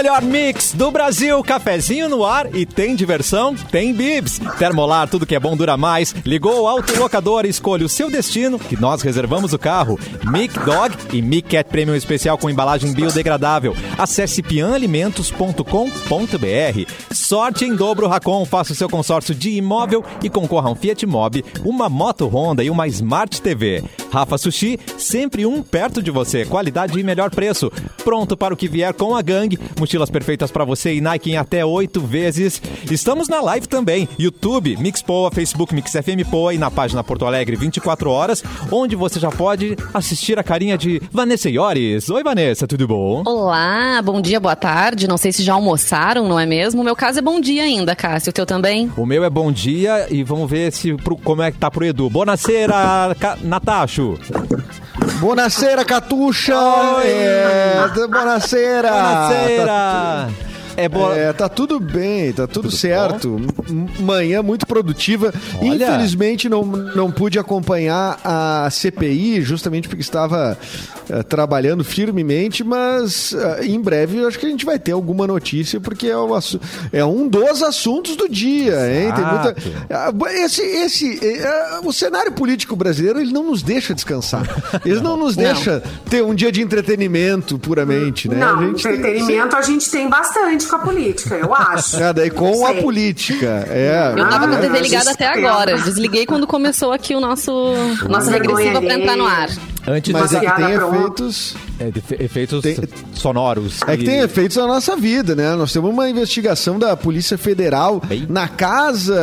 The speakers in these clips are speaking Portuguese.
melhor mix do Brasil, cafezinho no ar e tem diversão? Tem bibs. Termolar, tudo que é bom dura mais. Ligou o autolocador, escolha o seu destino que nós reservamos o carro. Mic Dog e Mic Cat Premium especial com embalagem biodegradável. Acesse pianalimentos.com.br. Sorte em dobro Racon, faça o seu consórcio de imóvel e concorra a um Fiat Mobi, uma moto Honda e uma Smart TV. Rafa Sushi, sempre um perto de você. Qualidade e melhor preço. Pronto para o que vier com a gangue. Mochilas perfeitas para você e Nike em até oito vezes. Estamos na live também. YouTube, Mix Poa, Facebook Mix FM Poa e na página Porto Alegre 24 horas, onde você já pode assistir a carinha de Vanessa Iores. Oi, Vanessa, tudo bom? Olá, bom dia, boa tarde. Não sei se já almoçaram, não é mesmo? O meu caso é bom dia ainda, Cássio. O teu também? O meu é bom dia e vamos ver se pro, como é que tá pro Edu. Bonaceira, Natacho. Buonasera, Catuxa! Oi. É, buonasera! Bonaceira. Tá, É boa. é, tá tudo bem, tá tudo, Tudo certo. M- Manhã muito produtiva. Olha. Infelizmente não, não pude acompanhar a CPI, justamente porque estava eh, trabalhando firmemente, mas eh, em breve eu acho que a gente vai ter alguma notícia, porque é, o é um dos assuntos do dia, hein? Tem muita. Ah, Esse, esse, eh, o cenário político brasileiro ele não nos deixa descansar. Ele não nos deixa ter um dia de entretenimento puramente, né? Não, A gente tem- entretenimento a gente tem bastante com a política, eu acho. É, daí com Não a política. É, Eu tava com a Ah, TV ligada até agora. Desliguei quando começou aqui o nosso Nossa regressiva pra entrar no ar. Antes Mas de é que tem efeitos. é, efeitos Tem- sonoros. É que e- tem efeitos na nossa vida, né? Nós temos uma investigação da Polícia Federal Bem. na casa,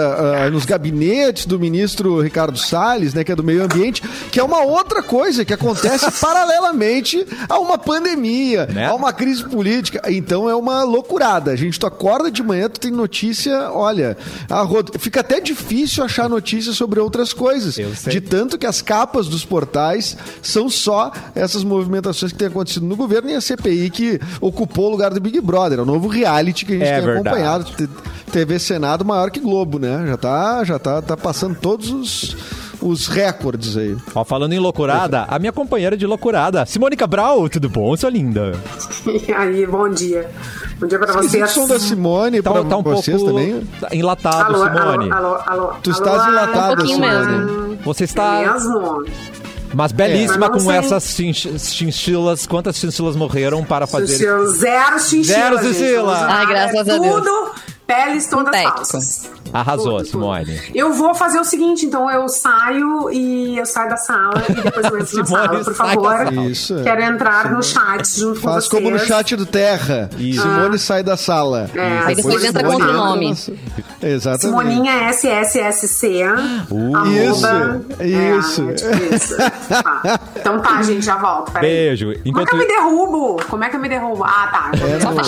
ah, nos gabinetes do ministro Ricardo Salles, né? Que é do meio ambiente, que é uma outra coisa que acontece paralelamente a uma pandemia, Né? a uma crise política. Então é uma loucurada. A gente tu acorda de manhã, tu tem notícia, olha, a rod- fica até difícil achar notícia sobre outras coisas. De tanto que as capas dos portais são só essas movimentações que têm acontecido no governo e a CPI que ocupou o lugar do Big Brother, é o novo reality que a gente É tem verdade. acompanhado. TV Senado maior que Globo, né? Já tá, já tá, tá passando todos os, os recordes aí. Ó, falando em loucurada, a minha companheira de loucurada, Simone Cabral, tudo bom, sua linda? E aí, bom dia. Bom dia pra Esquisito vocês. o som da Simone Tá, pra tá um vocês pouco também. enlatado, Alô, Simone. alô, alô, alô. Tu alô, estás alô. enlatada, Um Simone. mesmo. Você É está, mesmo? Mas belíssima É, mas com sei. essas chinch- chinchilas. Quantas chinchilas morreram para fazer... Zero, zero chinchila, Zero gente. chinchila. Vamos lá. Ai, graças É a Deus. Tudo peles todas Sintético. falsas. Arrasou, Tudo, tudo. Simone. Eu vou fazer o seguinte, então eu saio e eu saio da sala e depois eu entro na Simone sala, por favor. Isso. Quero entrar no chat junto com Faz vocês. como no chat do Terra. Isso. Simone sai da sala. É, Aí depois entra Simone com outro nome. Exatamente. Simoninha SSSC. arroba- Isso, É, isso. é tipo isso. Tá. Então tá, gente, já volto. peraí. Beijo. Como é Enquanto... que eu me derrubo? Como é que eu me derrubo? Ah, tá.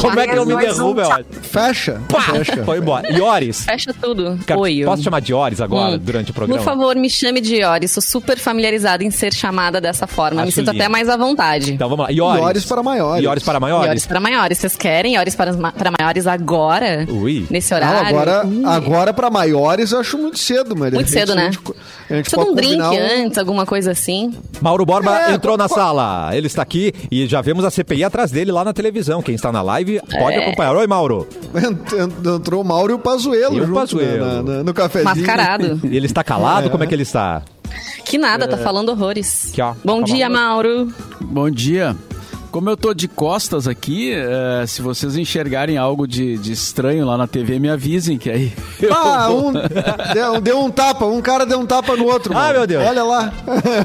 Como é que eu me Três, dois, derrubo? um, É. Fecha. Pá! Fecha. Foi embora. Iores, Fecha tudo. quero- Oi. posso chamar de Iores agora, Hum. durante o programa? Por favor, me chame de Iori. Sou super familiarizada em ser chamada dessa forma. me Acho sinto lindo. até mais à vontade. Então vamos lá. Iores. Iores para maiores. Iores para maiores? Iores para maiores. Vocês querem Iores para, para maiores agora? Ui. Nesse Não, horário? agora, Ui. agora para maiores eu acho muito cedo, mas de Muito cedo, né? A gente, a gente Precisa de pode um drink um- antes, alguma coisa assim. Mauro Borba É, entrou na sala. Ele está aqui e já vemos a CPI atrás dele lá na televisão. Quem está na live pode É. acompanhar. Oi, Mauro. Ent- Entrou o Mauro e o Pazuelo E o junto, Pazuello. né, na- na- no cafezinho. Mascarado. Ele está calado? Como é que ele está? Que nada, tá falando horrores. Aqui, ó. Bom Tá dia, bom. Mauro. Bom dia. Como eu tô de costas aqui, eh, se vocês enxergarem algo de, de estranho lá na TV, me avisem que aí. eu Ah, vou- um deu, deu um tapa, um cara deu um tapa no outro. Ah, mano. meu Deus. Olha lá.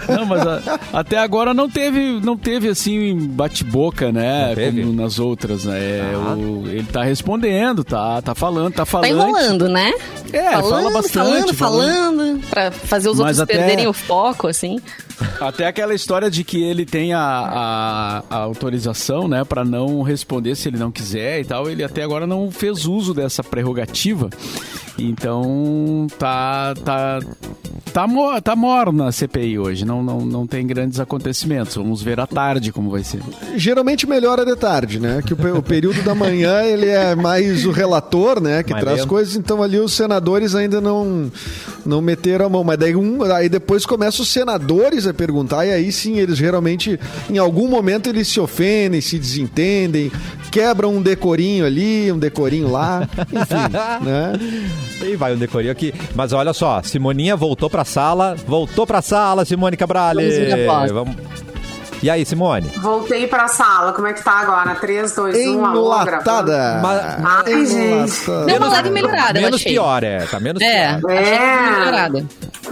Não, mas a- até agora não teve, não teve assim bate-boca, né? Como nas outras, né? Ah. O- ele tá respondendo, tá, tá falando, tá Tá falando. enrolando, né? É, falando, fala bastante, falando, falando, pra fazer os Mas outros até- perderem o foco, assim. Até aquela história de que ele tem a, a- a autorização, né, para não responder se ele não quiser e tal. Ele até agora não fez uso dessa prerrogativa. Então tá tá tá, mo- tá morna a CPI hoje. Não, não, não tem grandes acontecimentos. Vamos ver à tarde como vai ser. Geralmente melhora de tarde, né? Que o, o período da manhã ele é mais o relator, né? Que Mais traz lento. coisas. Então ali os senadores ainda não não meteram a mão. Mas daí um, aí depois começam os senadores a perguntar e aí sim eles geralmente em algum momento eles se ofendem, se desentendem, quebra um decorinho ali, um decorinho lá, enfim, né? E vai um decorinho aqui. Mas olha só, Simoninha voltou pra sala. Voltou pra sala, Simone Cabrale. Vamos. E aí, Simone? Voltei pra sala. Como é que tá agora? 3, 2, 1, alô, gravando. Enlatada. Mas- Ai, gente. Enlatada. Deu uma leve melhorada, eu Menos pior, é. Tá menos É, pior. É. melhorada.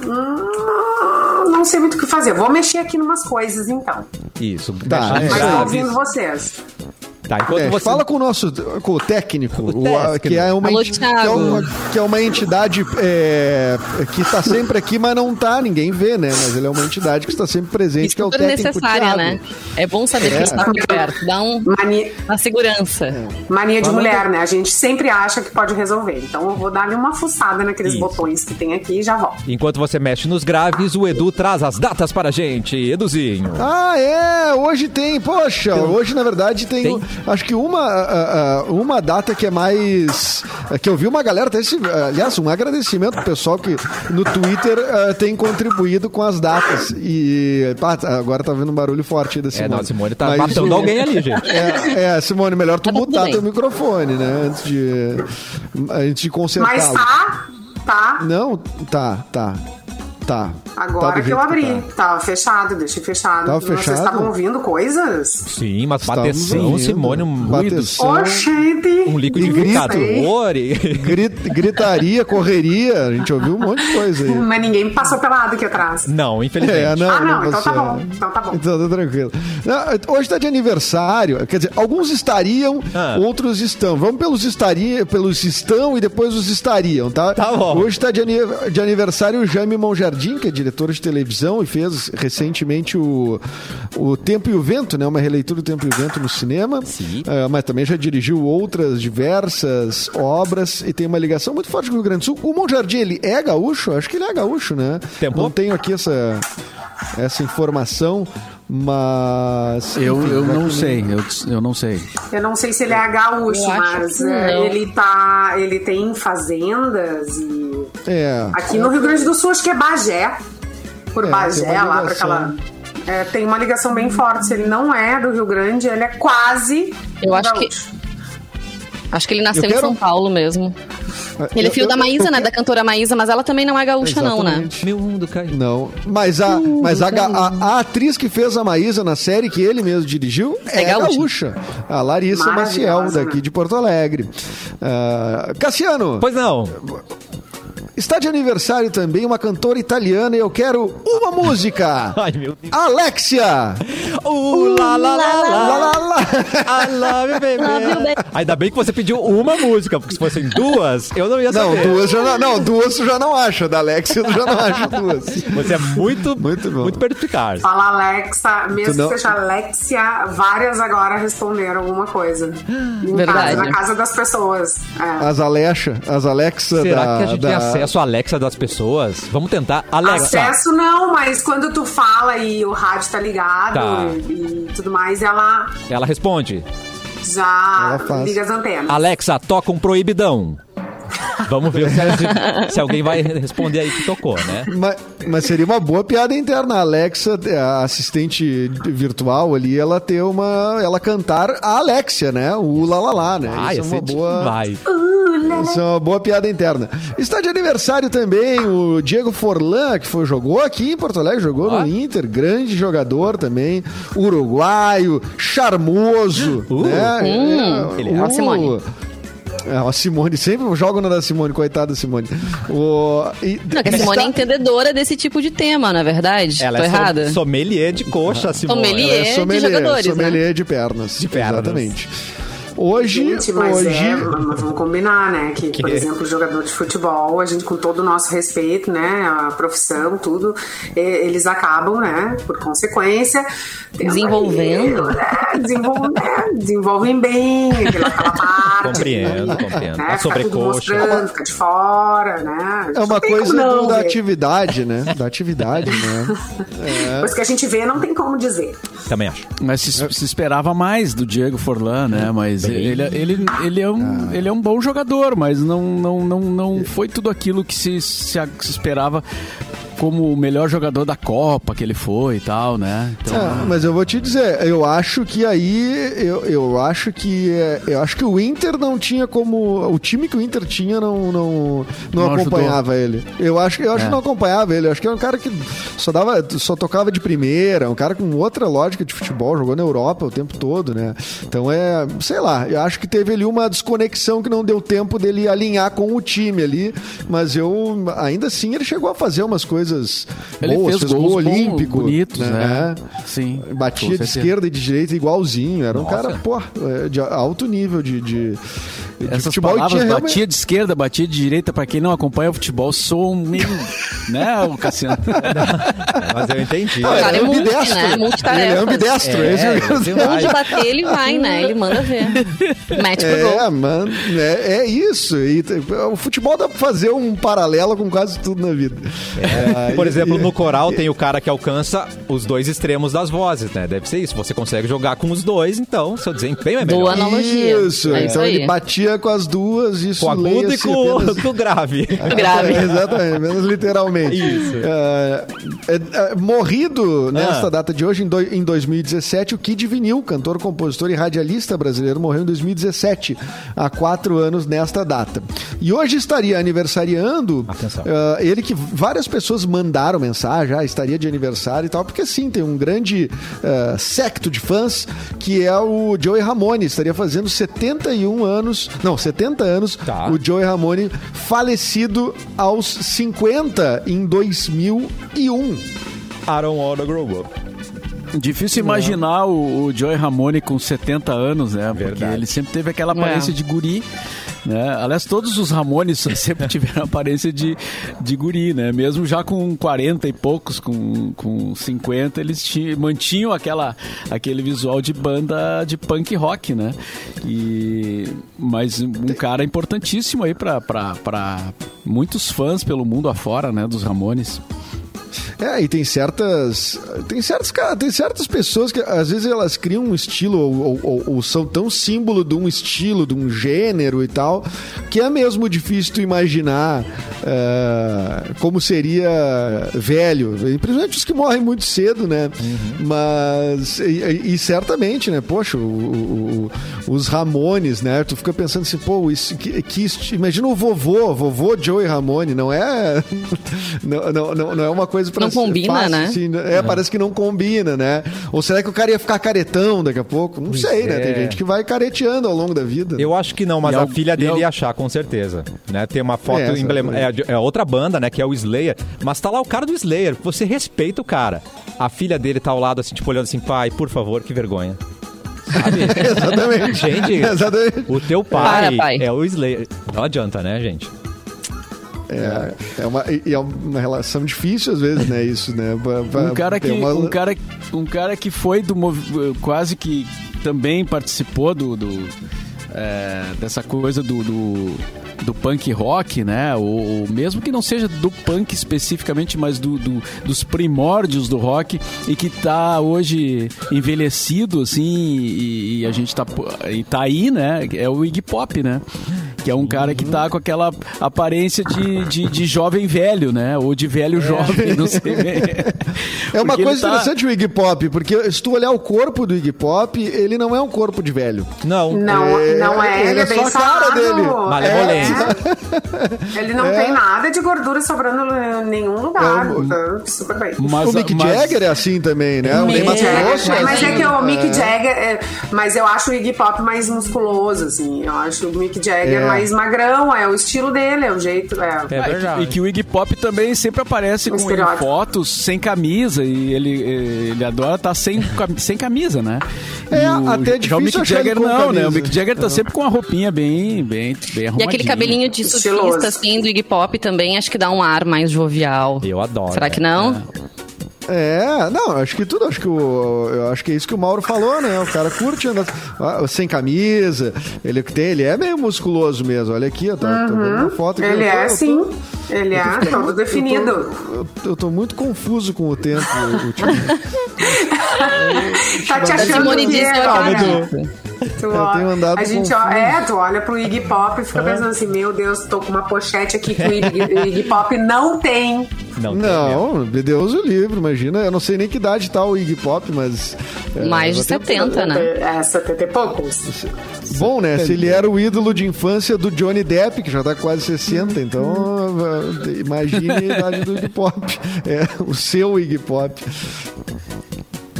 Hum, não sei muito o que fazer. Vou mexer aqui numas coisas, então. Isso. Tá, é. Mas tô graves. ouvindo vocês. Tá, enquanto É, você... Fala com o nosso com o técnico, o- a- que é uma, Alô, enti- que é uma, que é uma entidade é, que está sempre aqui, mas não tá, ninguém vê, né? Mas ele é uma entidade que está sempre presente, que é o Super técnico necessária, Thiago. né? É bom saber que É. está por perto. Dá um, Mania, uma segurança. mania de Falando- mulher, né? A gente sempre acha que pode resolver. Então eu vou dar ali uma fuçada naqueles Isso. botões que tem aqui e já volto. Enquanto você mexe nos graves, o Edu traz as datas para a gente. Eduzinho. Ah, é! Hoje tem, poxa, hoje na verdade tem, Tem? Acho que uma, ah, ah, uma data que é mais. que eu vi uma galera, até esse, aliás, um agradecimento pro pessoal que no Twitter ah, tem contribuído com as datas. E pá, agora tá vendo um barulho forte aí da É, Simone. não, a Simone tá Mas matando alguém ali, gente. É, é, Simone, melhor tu Tá mutar bem. teu microfone, né? Antes de, antes de consertá-lo. Mas tá, tá. Não, tá, tá. Tá. Agora Tá que eu abri. tá. Tava fechado, deixei fechado. Tava Vocês fechado? estavam ouvindo coisas? Sim, mas bateção. Simone, um Bateção. Ô, gente! um E liquidificador. e- Grit- gritaria, correria, a gente ouviu um monte de coisa aí. Mas ninguém me passou pelado aqui atrás. Não, infelizmente. É, não, Ah, não, então passou. tá bom, então tá bom. Então tá tranquilo. Não, hoje tá de aniversário, quer dizer, alguns estariam, Ah. outros estão. Vamos pelos estaria, pelos estão e depois os estariam, tá? Tá bom. Hoje tá de, ani- de aniversário o Jaime Monjardim, que é diretor de televisão e fez recentemente o, o Tempo e o Vento, né? Uma releitura do Tempo e o Vento no cinema. Sim. Ah, mas também já dirigiu outras diversas obras e tem uma ligação muito forte com o Rio Grande do Sul. O Monjardim, ele é gaúcho? Acho que ele é gaúcho, né? Tempo. Não tenho aqui essa, essa informação, mas... Eu, enfim, eu não que- sei, eu, eu não sei. Eu não sei se ele é gaúcho, mas é, ele tá. Ele tem fazendas e. É. Aqui no Rio Grande do Sul, acho que é Bagé. Por É, Bagé, lá pra ligação. aquela. é, tem uma ligação bem forte. Se ele não é do Rio Grande, ele é quase. Eu acho que-. Acho que ele nasceu Eu quero- em São Paulo mesmo. Ele é filho eu- da Maísa, eu né? Da cantora Maísa, mas ela também não é gaúcha, não, né? Exatamente. Meu mundo caiu. Não, mas a, mas a, a, a atriz que fez a Maísa na série que ele mesmo dirigiu é, É gaúcha. gaúcha. A Larissa Maciel, daqui né? de Porto Alegre. Ah, Cassiano, Pois não. Está de aniversário também uma cantora italiana e eu quero uma música. Ai, meu Deus. Alexia! Uh, lá, lá, Lá, lá. lá, lá. I love you, baby. Ainda bem que você pediu uma música, porque se fossem duas, eu não ia Não, saber. duas já não, não, duas tu já não acha. Da Alexia tu já não acha duas. Você é muito, Muito bom. muito perspicaz. Fala Alexa, mesmo não- que seja Alexia, várias agora responderam alguma coisa. Em Verdade. Casa, na casa das pessoas. É. As Alexa, as Alexa Será da... que a gente da... tem acesso à Alexa das pessoas? Vamos tentar. Alexa. Acesso não, mas quando tu fala e o rádio tá ligado Tá. e, e tudo mais, ela Ela responde. já Ela liga as antenas. Alexa, toca um proibidão. Vamos ver se, se alguém vai responder aí que tocou, né? Mas, mas seria uma boa piada interna. A Alexa, a assistente virtual ali, ela ter uma. Ela cantar a Alexia, né? O Lalalá, né? Ah, Isso é uma boa. demais. Isso é uma boa piada interna. Está de aniversário também o Diego Forlan, que foi, jogou aqui em Porto Alegre, jogou Ó. no Inter, grande jogador também, uruguaio, charmoso, Uh. né? Hum, ele é. Ó a Simone. É, a Simone, sempre joga na da Simone, coitada da Simone. O, e- Não, que a Simone é está- entendedora desse tipo de tema, na é verdade. Ela Tô é errada? sommelier de coxa, Simone. Sommelier. É de sommelier, jogadores, né? sommelier de pernas. De pernas. Exatamente. Hoje, Gente, mas hoje, é, vamos combinar, né? Que, por Que? exemplo, jogador de futebol, a gente, com todo o nosso respeito, né? A profissão, tudo, eles acabam, né? Por consequência, Desenvolvendo. aí, né, desenvolvem, né, desenvolvem bem aquela, aquela parte. Compreendo, né, compreendo. Né, A sobrecoxa. fica de fora, né? é uma coisa não do- da ver. atividade, né? Da atividade, né? Depois que a gente vê, não tem como dizer. Também acho. Mas se, se esperava mais do Diego Forlan, né? Mas Bem. ele, ele, ele, é um, ele é um bom jogador, mas não, não, não, não foi tudo aquilo que se, se, se esperava como o melhor jogador da Copa que ele foi e tal, né? Então, É, mas eu vou te dizer, eu acho que aí, eu, eu acho que é, eu acho que o Inter não tinha como o time que o Inter tinha não não, não, Não acompanhava ele. Eu acho que eu acho É. que não acompanhava ele. Eu acho que é um cara que só dava, só tocava de primeira, um cara com outra lógica de futebol, jogou na Europa o tempo todo, né? Então é, sei lá, eu acho que teve ali uma desconexão que não deu tempo dele alinhar com o time ali, mas eu ainda assim ele chegou a fazer umas coisas ele boas, fez fez gols gol bons, olímpico, bonitos, né? né? Sim. Batia de esquerda e de direita igualzinho. Era um Nossa. cara, pô, é, de alto nível de, de, de Essas futebol. Palavras, realmente- batia de esquerda, batia de direita, pra quem não acompanha o futebol, soam meio. né, o Cassiano? Mas eu entendi. O cara é Ele multi, ambidestro. né? Ele é ambidestro. É, esse é Onde bater, ele vai, né? Ele manda ver. Mete pro gol. É, mano, é, é isso. E, o futebol dá pra fazer um paralelo com quase tudo na vida. É, Por exemplo, no coral tem o cara que alcança os dois extremos das vozes, né? Deve ser isso. Você consegue jogar com os dois, então seu desempenho é melhor. Boa analogia. Isso, É isso então aí. ele batia com as duas, isso Com agudo e com, apenas- com o grave. Grave. É, exatamente, menos literalmente. Isso. É, é, é, morrido nesta Ah. data de hoje, em, doi- em 2017, o Kid Vinil, cantor, compositor e radialista brasileiro, morreu em 2017, há quatro anos nesta data. E hoje estaria aniversariando é, ele que várias pessoas mandaram mensagem, ah, estaria de aniversário e tal, porque sim, tem um grande é, secto de fãs que é o Joey Ramone, estaria fazendo 71 anos, não, 70 anos, Tá. o Joey Ramone falecido aos 50 em 2001. I don't wanna grow up. Difícil imaginar o, o Joey Ramone com 70 anos, né? Porque Verdade. ele sempre teve aquela aparência É. de guri. Né? Aliás, todos os Ramones sempre tiveram aparência de, de guri, né? Mesmo já com 40 e poucos, com, com 50, eles tinham, mantinham aquela, aquele visual de banda de punk rock, né? E, mas um cara importantíssimo aí para muitos fãs pelo mundo afora, né? Dos Ramones. É, e tem certas. Tem certas, cara, tem certas pessoas que às vezes elas criam um estilo ou, ou- ou- são tão símbolo de um estilo, de um gênero e tal, que é mesmo difícil tu imaginar é, como seria velho. Principalmente os que morrem muito cedo, né? Mas. E, e- certamente, né? Poxa, o- o- o- os Ramones, né? Tu fica pensando assim, pô, isso, que, que imagina o vovô, vovô Joey Ramone, não é. Não, não, não, não é uma coisa pra Não combina, fácil, né? assim, é, parece que não combina, né? Ou será que o cara ia ficar caretão daqui a pouco? Não sei, né? Tem é. gente que vai careteando ao longo da vida. Eu acho que não, mas E a filha dele ao- ia achar, com certeza. Né? Tem uma foto É, emblema. É, é outra banda, né? Que é o Slayer. Mas tá lá o cara do Slayer. Você respeita o cara. A filha dele tá ao lado, assim, tipo, olhando assim, pai, por favor, que vergonha. Sabe? Exatamente. Gente, Exatamente. o teu pai, Para, pai. é o Slayer. Não adianta, né, gente? É, é, uma, e é uma relação difícil às vezes, né? Isso, né? Pra- pra Um cara que, uma- um cara, um cara que foi do quase que também participou do, do, é, dessa coisa do, do, do punk rock, né? Ou, ou mesmo que não seja do punk especificamente, mas do, do- dos primórdios do rock e que tá hoje envelhecido assim e, e a gente tá e tá aí, né? É o Iggy Pop, né? Que é um cara que tá com aquela aparência de, de, de jovem velho, né? Ou de velho jovem, não sei. É uma Porque coisa tá- interessante o Iggy Pop, porque se tu olhar o corpo do Iggy Pop, ele não é um corpo de velho. Não. Não, É, não é, ele ele é é bem só a cara dele. Malevolência. É. Ele não tem nada de gordura sobrando em nenhum lugar. É, tá super bem. Mas, o Mick mas- Jagger é assim também, né? O Mick Jagger, Grosso É, é mas é assim. que o Mick É. Jagger. é- mas eu acho o Iggy Pop mais musculoso, assim. Eu acho o Mick Jagger É. mais magrão, é o estilo dele, é o jeito. É. É Ah, e que- verdade. E que o Iggy Pop também sempre aparece Um com fotos sem camisa e ele, ele adora estar sem, cam- sem camisa, né? É, E o, até é já o Mick Jagger não, né? camisa. O Mick Jagger tá sempre com a roupinha bem, bem, bem E aquele cabelinho de surfista, assim, do Iggy Pop também, acho que dá um ar mais jovial. Eu adoro. Será que né? não? É, não, acho que tudo, acho que o, eu acho que é isso que o Mauro falou, né? O cara curte andar sem camisa, ele tem, ele é meio musculoso mesmo. Olha aqui, ó, tá, tô vendo uma foto aqui. Ele eu tô- é eu tô- assim. Ele é eu tô todo definido. Eu tô, eu, eu tô muito confuso com o tempo ultimamente. Tá te A achando Simone que diz é, Tu Eu olha- tenho andado a gente, ó, é, tu olha pro Iggy Pop e fica pensando assim, meu Deus, tô com uma pochete aqui que o Iggy, o Iggy Pop não tem. Não, tem. Não, de Deus o livre, imagina. Eu não sei nem que idade tá o Iggy Pop, mas. é, Mais de eu tenho- 70, né? É, 70 e poucos. Bom, né? Se ele era o ídolo de infância do Johnny Depp, que já tá quase 60, então imagine a idade do Iggy Pop. É, o seu Iggy Pop.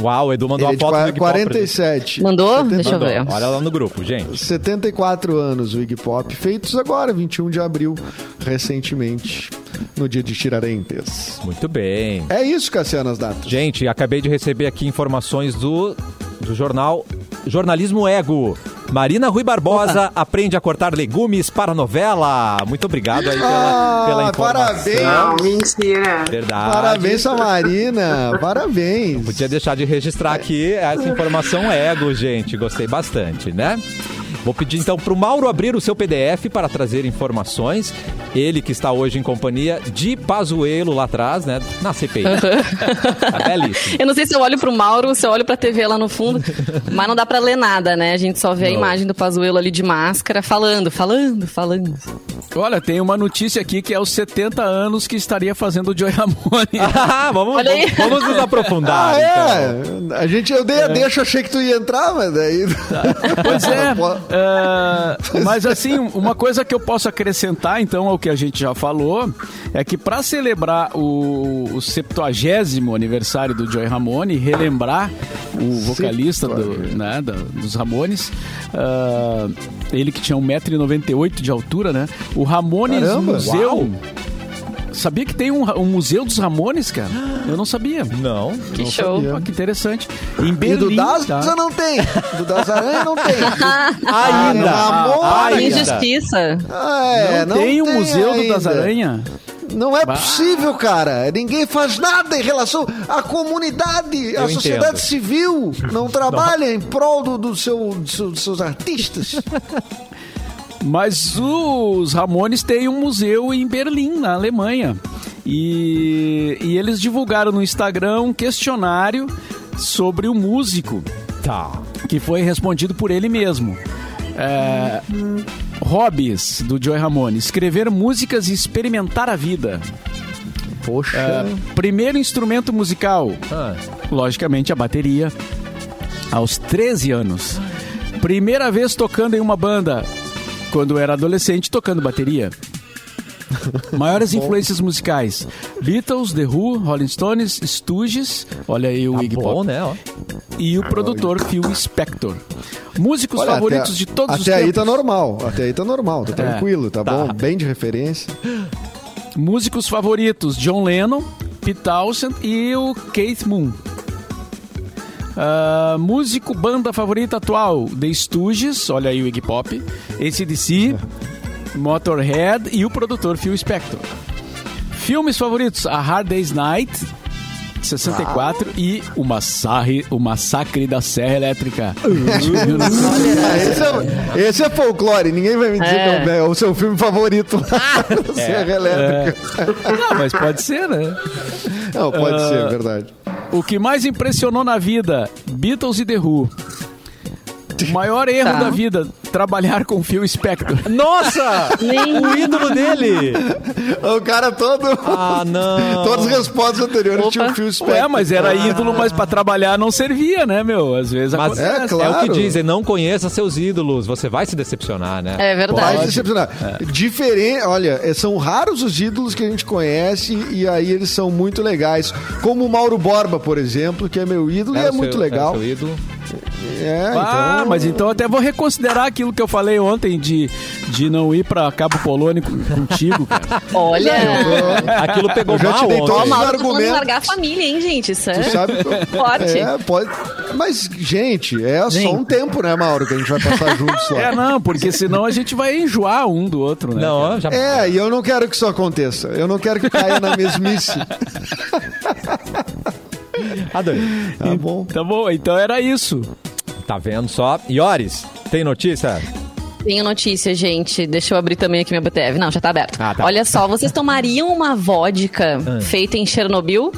Uau, o Edu mandou Ele é a de foto qua- do Iggy Pop pra gente. 47. Mandou? Deixa eu Mandou. ver. Olha lá no grupo, gente. 74 anos o Iggy Pop, feitos agora, 21 de abril, recentemente, no dia de Tiradentes. Muito bem. É isso, Cassiano, as datas. Gente, acabei de receber aqui informações do, do jornal Jornalismo Ego. Marina Rui Barbosa aprende a cortar legumes para novela. Muito obrigado aí pela, Ah, pela informação. parabéns. Não, mentira. Verdade. Parabéns, Samarina. Parabéns. Podia deixar de registrar aqui essa informação ego, gente. Gostei bastante, né? Vou pedir então para o Mauro abrir o seu PDF para trazer informações. Ele que está hoje em companhia de Pazuello lá atrás, né? Na CPI. Tá belíssimo. Eu não sei se eu olho pro Mauro ou se eu olho pra TV lá no fundo, mas não dá pra ler nada, né? A gente só vê a Não. imagem do Pazuello ali de máscara, falando, falando, falando. Olha, tem uma notícia aqui que é os 70 anos que estaria fazendo o Joy Ramone. Ah, vamos, vamos, vamos nos aprofundar, Ah, então. é. A gente, eu dei a deixa, achei que tu ia entrar, mas daí. Pois é. É, mas assim, uma coisa que eu posso acrescentar, então, ao que a gente já falou, é que para celebrar o, o 70 aniversário do Joy Ramone, relembrar o vocalista do, né, dos Ramones, ah, ele que tinha 1,98m de altura, né? O Ramones Caramba. Museu. Uau. Sabia que tem um, um museu dos Ramones, cara? Eu não sabia. Não. Que show. Pô, que interessante. Em E do Berlim, Das tá? não tem. Do Das Aranha não tem. Ainda. amor, ainda. Injustiça. Ah, é, não, tem o Museu do ainda. Das Aranha? Não é possível, cara. Ninguém faz nada em relação à comunidade, à Eu sociedade entendo. civil. Não trabalha em prol do, do seu, do seu- dos seus artistas. Mas os Ramones têm um museu em Berlim, na Alemanha. E, e eles divulgaram no Instagram um questionário sobre o músico, Tá. que foi respondido por ele mesmo. É, hobbies do Joey Ramone: escrever músicas e experimentar a vida. Poxa. É, primeiro instrumento musical: Ah, logicamente a bateria, aos 13 anos. Primeira vez tocando em uma banda, quando era adolescente, tocando bateria. Maiores influências musicais: Beatles, The Who, Rolling Stones, Stooges, olha aí o tá Iggy Pop, né? e o produtor Phil Spector. Músicos Olha, favoritos até, de todos até os aí tempos. tá normal. Até aí tá normal. Tá É, tranquilo, tá, tá. bom. Bem de referência. Músicos favoritos: John Lennon, Pete Townshend e o Keith Moon. Ah, músico, banda favorita atual: The Stooges, olha aí o Iggy Pop, ACDC, Motorhead e o produtor Phil Spector. Filmes favoritos: A Hard Day's Night, 64, e o Massacre, o Massacre da Serra Elétrica. Ah, esse, é, esse é folclore. Ninguém vai me dizer É. que é o meu filme favorito. Serra Elétrica. Não, mas pode ser, né? Não, pode Ah, ser, é verdade. O que mais impressionou na vida? Beatles e The Who. O maior erro Tá. da vida, trabalhar com Phil Spector. Nossa! Nem- o ídolo dele! O cara todo. Ah, não! Todas as respostas anteriores tinham o fio Ué, Spector. mas era ídolo, mas pra trabalhar não servia, né, meu? Às vezes Mas É, acontece. claro. é o que dizem, não conheça seus ídolos, você vai se decepcionar, né? É Vai verdade. decepcionar. Diferente, olha, é, são raros os ídolos que a gente conhece e aí eles são muito legais. Como o Mauro Borba, por exemplo, que é meu ídolo e Era é o muito seu- legal. era o seu ídolo. É, Ah, então... mas então até vou reconsiderar aquilo que eu falei ontem de, de não ir pra Cabo Polônio com- contigo, cara. Olha. Aquilo pegou Eu já te mal dei ontem. todos os Mauro argumentos. largar a família, hein, gente? Isso é Tu sabe? forte. É, pode. Mas, gente, é Gente. só um tempo, né, Mauro, que a gente vai passar juntos lá. É, não, porque senão a gente vai enjoar um do outro, né? Não, já... É, e eu não quero que isso aconteça. Eu não quero que caia na mesmice. Adorei. Tá bom? Tá bom, então era isso. Tá vendo só? Iores, tem notícia? Tenho notícia, gente. Deixa eu abrir também aqui meu BTV. Não, já tá aberto. Ah, tá. Olha só, vocês tomariam uma vodka Ah. feita em Chernobyl?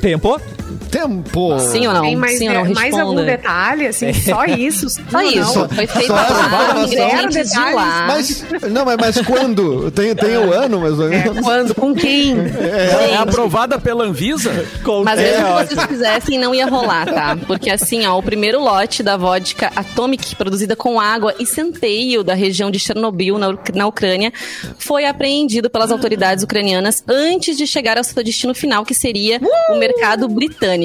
Tempo? Tempo. Sim ou não? Tem mais, Sim ou não? é, mais algum detalhe, assim, só isso? Só isso. Foi feito só imigrantes de lá. Mas, não, mas, mas quando? Tem, tem o ano, mais ou É, menos. quando? Com quem? É, aprovada pela Anvisa? Mas É, mesmo que ótimo. vocês quisessem, não ia rolar, tá? Porque assim, ó, o primeiro lote da vodka Atomic, produzida com água e centeio da região de Chernobyl, na, na Ucrânia, foi apreendido pelas autoridades ucranianas antes de chegar ao seu destino final, que seria o mercado britânico.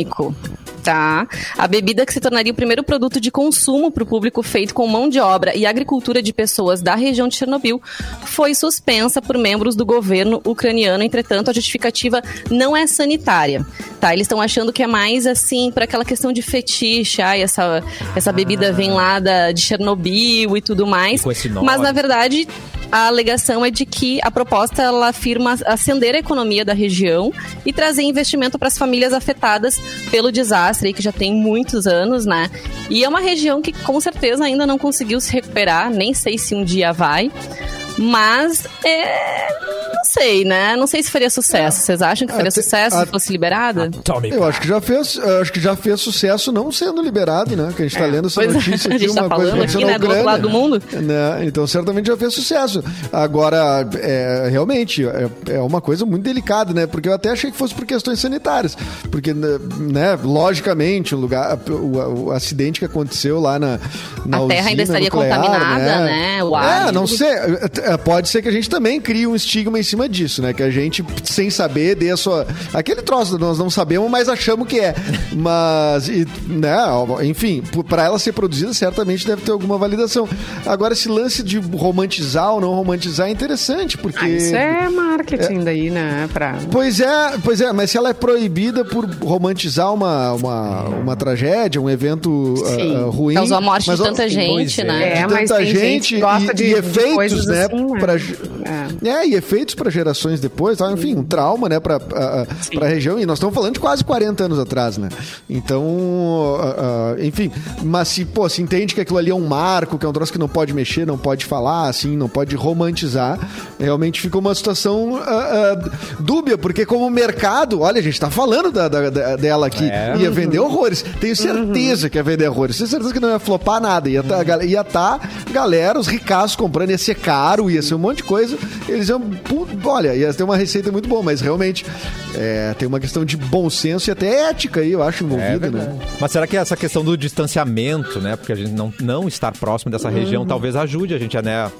Tá. A bebida que se tornaria o primeiro produto de consumo para o público feito com mão de obra e agricultura de pessoas da região de Chernobyl foi suspensa por membros do governo ucraniano. Entretanto, a justificativa não é sanitária. Tá? Eles estão achando que é mais assim para aquela questão de fetiche. Ai, essa, essa bebida vem lá da, de Chernobyl e tudo mais. E. Mas na verdade, a alegação é de que a proposta ela afirma acender a economia da região e trazer investimento para as famílias afetadas pelo desastre que já tem muitos anos, né? E é uma região que com certeza ainda não conseguiu se recuperar, nem sei se um dia vai. Mas é, não sei, né? Não sei se faria sucesso. Vocês acham que faria Até- sucesso a- se fosse liberada? Atomic. Eu acho que já fez, eu acho que já fez sucesso não sendo liberado, né? Que a gente tá lendo essa é, notícia a aqui, gente tá uma coisa falando aconteceu aqui, na né, do outro lado do mundo. Né? Então certamente já fez sucesso. Agora, é, realmente, é, é uma coisa muito delicada, né? Porque eu até achei que fosse por questões sanitárias. Porque, né, logicamente, o lugar, o, o acidente que aconteceu lá na, na A terra usina ainda estaria nuclear, contaminada, né? O ar, é, não sei. É, Pode ser que a gente também crie um estigma em cima disso, né? Que a gente, sem saber, dê a sua. Aquele troço, nós não sabemos, mas achamos que é. Mas, e, né? Enfim, para ela ser produzida, certamente deve ter alguma validação. Agora, esse lance de romantizar ou não romantizar é interessante, porque. Ah, isso é marketing daí, né? Pra... Pois é, pois é, mas se ela é proibida por romantizar uma, uma, uma tragédia, um evento Sim. ah, ruim. Causou a morte mas, de ó, tanta gente, é. né? É, de mas tanta tem gente que gosta e, de- e de efeitos, coisas né? Né? pra- É. é. e efeitos para gerações depois, tá? enfim, um trauma, né, para a região. E nós estamos falando de quase 40 anos atrás, né? Então, ah, ah, enfim, mas se, pô, se entende que aquilo ali é um marco, que é um troço que não pode mexer, não pode falar, assim, não pode romantizar, realmente fica uma situação ah, dúbia, porque como mercado, olha, a gente tá falando da, da- da- dela aqui, É. ia vender horrores. Tenho certeza que ia vender horrores. Tenho certeza que não ia flopar nada. Ia tá, gal- ia tá galera, os ricaços comprando, ia ser caro, ia ser um monte de coisa. Eles iam. Olha, ia ter uma receita muito boa, mas realmente é, tem uma questão de bom senso e até ética aí, eu acho, É envolvida, verdade. né? Mas será que essa questão do distanciamento, né? Porque a gente não, não estar próximo dessa região talvez ajude a gente a, né?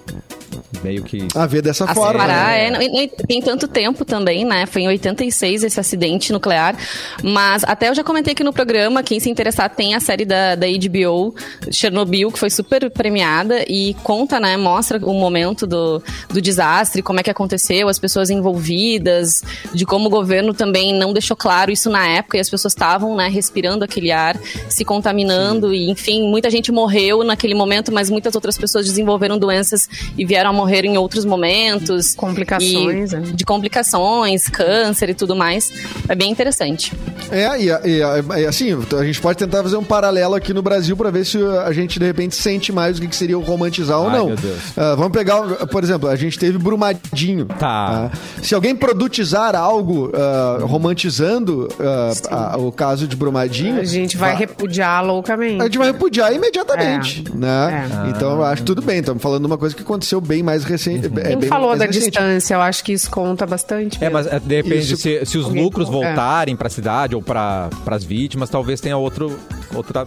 Meio que. A ver dessa A forma. separar, né? é, não- não tem tanto tempo também, né? Foi em 86 esse acidente nuclear. Mas até eu já comentei aqui no programa, quem se interessar tem a série da, da HBO, Chernobyl, que foi super premiada e conta, né? Mostra o momento do, do desastre, como é que aconteceu, as pessoas envolvidas, de como o governo também não deixou claro isso na época e as pessoas estavam, né, respirando aquele ar, se contaminando e, enfim, muita gente morreu naquele momento, mas muitas outras pessoas desenvolveram doenças e vieram a morrer em outros momentos. Complicações, E- né? De complicações, câncer e tudo mais. É bem interessante. É, e, e- assim, a gente pode tentar fazer um paralelo aqui no Brasil para ver se a gente de repente sente mais o que seria o romantizar ou Ai, não. meu Deus. Ah, vamos pegar, por exemplo, a gente teve Brumadinho. Tá. Se alguém produtizar algo ah, romantizando ah, a- o caso de Brumadinho, A gente vai repudiar loucamente. a gente vai repudiar imediatamente, É. né? É. Então eu acho tudo bem. Estamos falando de uma coisa que aconteceu bem mais recente. é Quem bem falou mais da recente. distância, eu acho que isso conta bastante. É, mesmo. mas é, de repente, Isso. se, se os lucros é. voltarem para a cidade ou para as vítimas, talvez tenha outro, outra,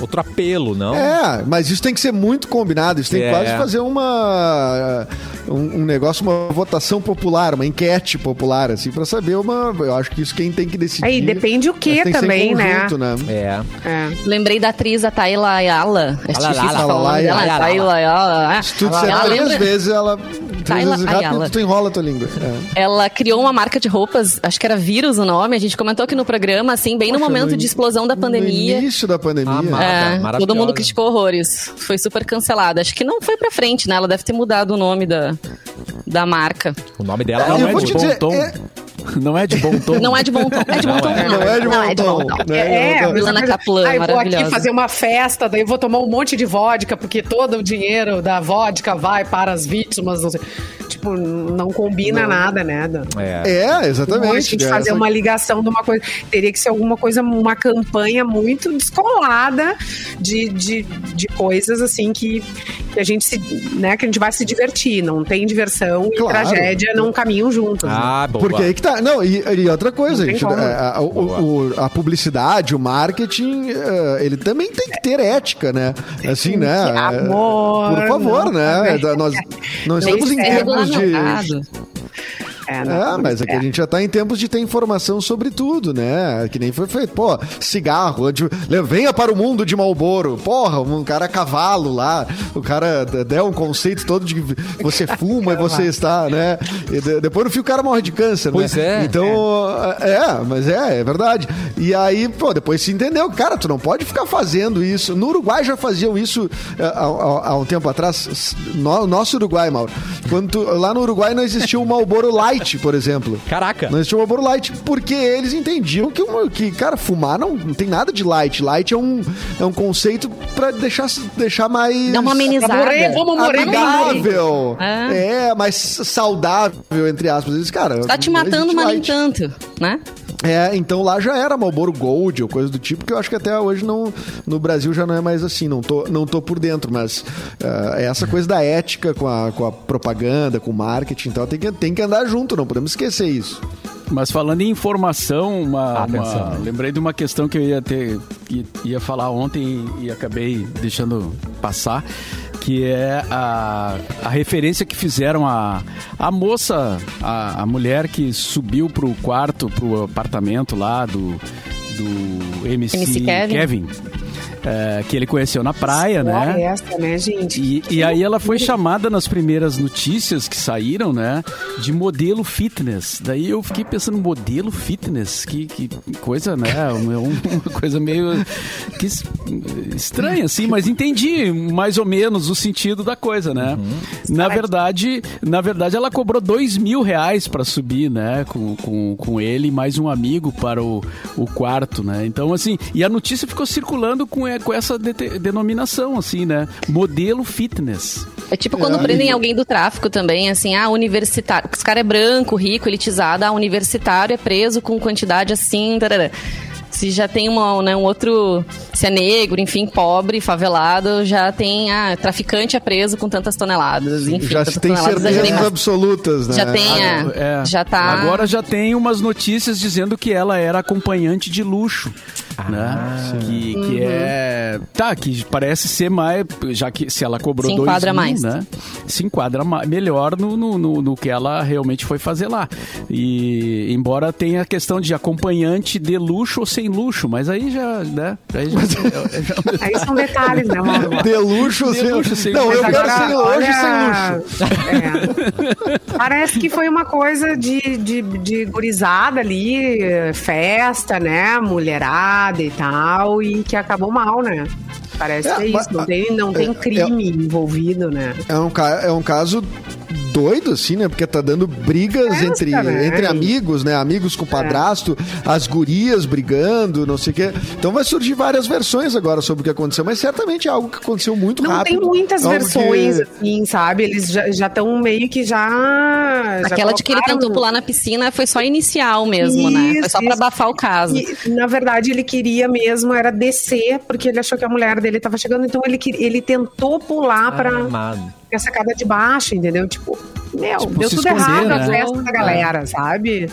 outro apelo, não? É, mas isso tem que ser muito combinado. Isso tem que É. quase fazer uma um, um negócio, uma votação popular, uma enquete popular, assim, pra saber uma. Eu acho que isso quem tem que decidir. Aí depende o que tem que também, né? conjunto, né? É. É. Lembrei da atriz a Tayla Ayala. É Ayala, difícil Ayala, falar o nome dela. Ayala. Tayla Ayala. Se tu disser três vezes, ela. Tayla rápido, Ayala. tu enrola a tua língua. É. Ela criou uma marca de roupas, acho que era Vírus o nome, a gente comentou aqui no programa, assim, bem no Poxa, momento no de explosão da pandemia. No início da pandemia. Ah, mas- É, todo mundo criticou horrores. Foi super cancelada. Acho que não foi pra frente, né? Ela deve ter mudado o nome da, da marca. O nome dela Não eu é de bom dizer, tom. é, Não é de bom tom. Não é de bom tom. É de bom tom, não. Não é de Não é de bom tom. Não é É, Milana a eu vou aqui fazer uma festa, daí eu vou tomar um monte de vodka, porque todo o dinheiro da vodka vai para as vítimas. Não sei. Tipo, não combina nada, né? É. É, a exatamente. gente É, fazer essa- uma ligação de uma coisa. Teria que ser alguma coisa, uma campanha muito descolada de, de, de coisas assim que, que a gente se, né, que a gente vai se divertir. Não tem diversão Claro. e tragédia não caminham juntos. né? Ah, boa. Porque aí que tá. Não, e, e outra coisa, Não tem gente. como. A, a- o- o- a publicidade, o marketing, eh, ele também tem que ter ética, né? Assim, né? amor, Por favor, não, né? também. Da- Nós, nós Tem estamos em ser tempos de. É? É, mas é que a gente já tá em tempos de ter informação sobre tudo, né? Que nem foi feito. Pô, cigarro, de- venha para o mundo de Malboro. Porra, um cara a cavalo lá. O cara deu um conceito todo de que você fuma e você está, né? E de- depois no fim o cara morre de câncer, Pois né? é. Então, é. mas é, é verdade. E aí, pô, depois se entendeu. Cara, tu não pode ficar fazendo isso. No Uruguai já faziam isso há, há- há um tempo atrás. No, nosso Uruguai, Mauro. Quando tu- lá no Uruguai não existia o Malboro Light, por exemplo. Caraca. Não existia o Marlboro Light, porque eles entendiam que, que cara, fumar não, não tem nada de light. Light é um, é um conceito pra deixar, deixar mais... Dá uma amenizada. Morrer, vamos morrer. Amigável. É. É, mais saudável, entre aspas. Eles, cara, Tá te matando, mas nem light. tanto, né? É, então lá já era Marlboro Gold ou coisa do tipo, que eu acho que até hoje não, no Brasil já não é mais assim, não tô, não tô por dentro, mas ah, é essa coisa da ética com a, com a propaganda, com o marketing e tal, tem que, tem que andar junto, não podemos esquecer isso. Mas falando em informação, uma, Atenção. uma- lembrei de uma questão que eu ia ter ia, ia falar ontem e, e acabei deixando passar, que é a, a referência que fizeram a, a moça, a, a mulher que subiu pro quarto, pro apartamento lá do, do MC, MC Kevin. Kevin, é, que ele conheceu na praia, né? essa, né, gente? E, e aí ela foi chamada nas primeiras notícias que saíram, né? De modelo fitness. Daí eu fiquei pensando, modelo fitness? Que, que coisa, né? Uma, uma coisa meio que es- estranha, assim, mas entendi mais ou menos o sentido da coisa, né? Na verdade, na verdade, ela cobrou dois mil reais para subir, né? Com, com, com ele e mais um amigo para o, o quarto, né? Então, assim, e a notícia ficou circulando com, é, com essa dete- denominação, assim, né? Modelo fitness. É tipo quando prendem alguém do tráfico também, assim, ah, universitário. Esse cara é branco, rico, elitizado, ah, universitário é preso com quantidade assim, tarará. Se já tem uma, né, um outro. Se é negro, enfim, pobre, favelado, já tem. Ah, traficante é preso com tantas toneladas. Enfim, já tem toneladas, certezas mas absolutas, né? Já tem, é, É, já tá. Agora já tem umas notícias dizendo que ela era acompanhante de luxo. Ah, né? Que, que é. Tá, que parece ser mais. Já que se ela cobrou Se dois enquadra mil, mais. né? Se enquadra ma- melhor no, no, no- no que ela realmente foi fazer lá. E embora tenha a questão de acompanhante de luxo ou sem luxo, mas aí já. Né? Aí já, é- já- Aí são detalhes, né, Mauro? De luxo, De sem... luxo, sem Não, luxo. eu Mas quero sem hoje olha, sem luxo. é. Parece que foi uma coisa de, de, de gurizada ali, festa, né? Mulherada e tal, e que acabou mal, né? Parece É, que é mas- isso. Não tem, não tem é- crime envolvido, né? É um, é um caso doido, assim, né? Porque tá dando brigas Festa, entre, né? entre amigos, né? Amigos com padrasto, as gurias brigando, não sei o quê. Então vai surgir várias versões agora sobre o que aconteceu, mas certamente é algo que aconteceu muito Não rápido. tem muitas versões, que- assim, sabe? Eles já estão meio que já. já Aquela de que ele tentou pular na piscina foi só inicial mesmo, né? Foi Isso, só pra isso. abafar o caso. E, na verdade, ele queria mesmo era descer, porque ele achou que a mulher dele estava chegando, então ele, que- ele tentou pular pra Amado. A sacada de baixo, entendeu? Tipo, meu, Tipo, deu tudo esconder, errado a né? festa da galera, sabe?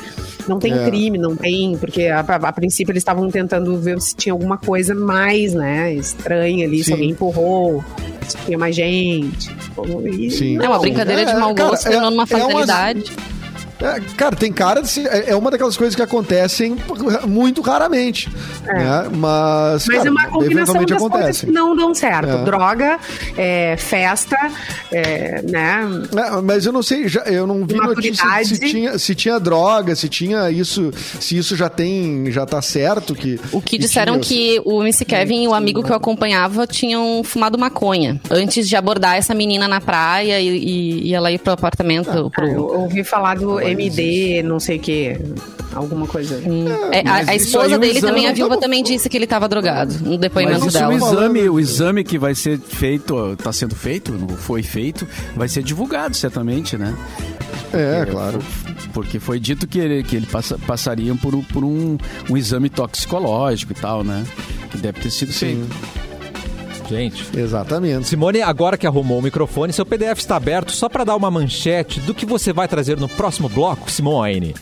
Não tem É. crime, não tem, porque a, a- a princípio eles estavam tentando ver se tinha alguma coisa mais, né? Estranha ali, Sim. se alguém empurrou, se tinha mais gente. E, Sim. É uma brincadeira de É, mau cara, gosto, é- tornando uma é umas- fatalidade. É, cara, tem cara de ser- é é uma daquelas coisas que acontecem muito raramente, né? Mas, Mas cara, é uma combinação eventualmente das coisas acontecem. que não dão certo. É. Droga, é, festa, é, né? É, mas eu não sei, já, eu não vi notícia se tinha, se tinha droga, se tinha isso, se isso já tem, já tá certo que. O que disseram tinha, que o MC Kevin e o amigo que eu acompanhava tinham fumado maconha antes de abordar essa menina na praia e, e- e ela ir pro apartamento. Ah, pro... eu ouvi falar do. MD, não sei o que, alguma coisa. É, a, a esposa aí, o dele exame também, a viúva também disse que ele tava drogado no depoimento Mas isso, dela. o exame, o exame que vai ser feito, está sendo feito, não foi feito, vai ser divulgado certamente, né? É, claro. Porque foi dito que ele, que ele passa, passaria por, um- por um, um exame toxicológico e tal, né? Que deve ter sido feito. Gente. Exatamente. Simone, agora que arrumou o microfone, seu PDF está aberto só para dar uma manchete do que você vai trazer no próximo bloco, Simone.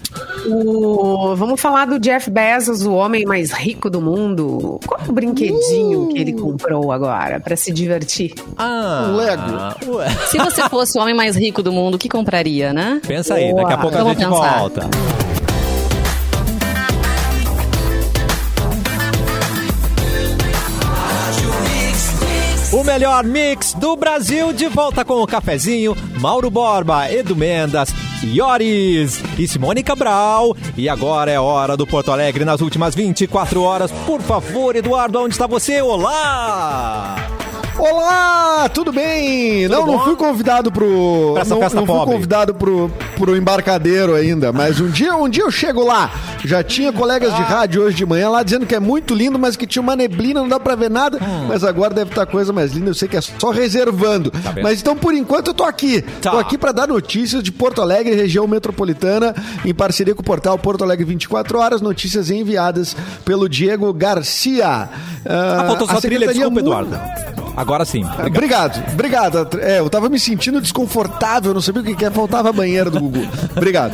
O- vamos falar do Jeff Bezos, o homem mais rico do mundo. Qual é o brinquedinho que ele comprou agora pra se divertir? Ah, Um Lego. ué. Se você fosse o homem mais rico do mundo, o que compraria, né? Pensa aí, Boa. daqui a pouco a Vamos gente pensar. volta. Melhor mix do Brasil de volta com o cafezinho, Mauro Borba, Edu Mendas, Ioris e Simone Cabral. E agora é hora do Porto Alegre nas últimas 24 horas. Por favor, Eduardo, onde está você? Olá! Olá, tudo bem? não, não bom? fui convidado pro. Pra essa não, festa não fui pobre. convidado pro, pro embarcadeiro ainda, mas um dia, um dia eu chego lá. Já tinha colegas Ah. de rádio hoje de manhã lá dizendo que é muito lindo, mas que tinha uma neblina, não dá pra ver nada. Mas agora deve estar coisa mais linda, eu sei que é só reservando. Hum. vendo? mas então, por enquanto, eu tô aqui. Tá. Tô aqui pra dar notícias de Porto Alegre, região metropolitana, em parceria com o portal Porto Alegre 24 Horas, notícias enviadas pelo Diego Garcia. Ah, faltou só a trilha, desculpa, Eduardo. Agora sim. Obrigado, obrigado. É, eu tava me sentindo desconfortável, não sabia o que que é, faltava a banheira do Gugu. Obrigado.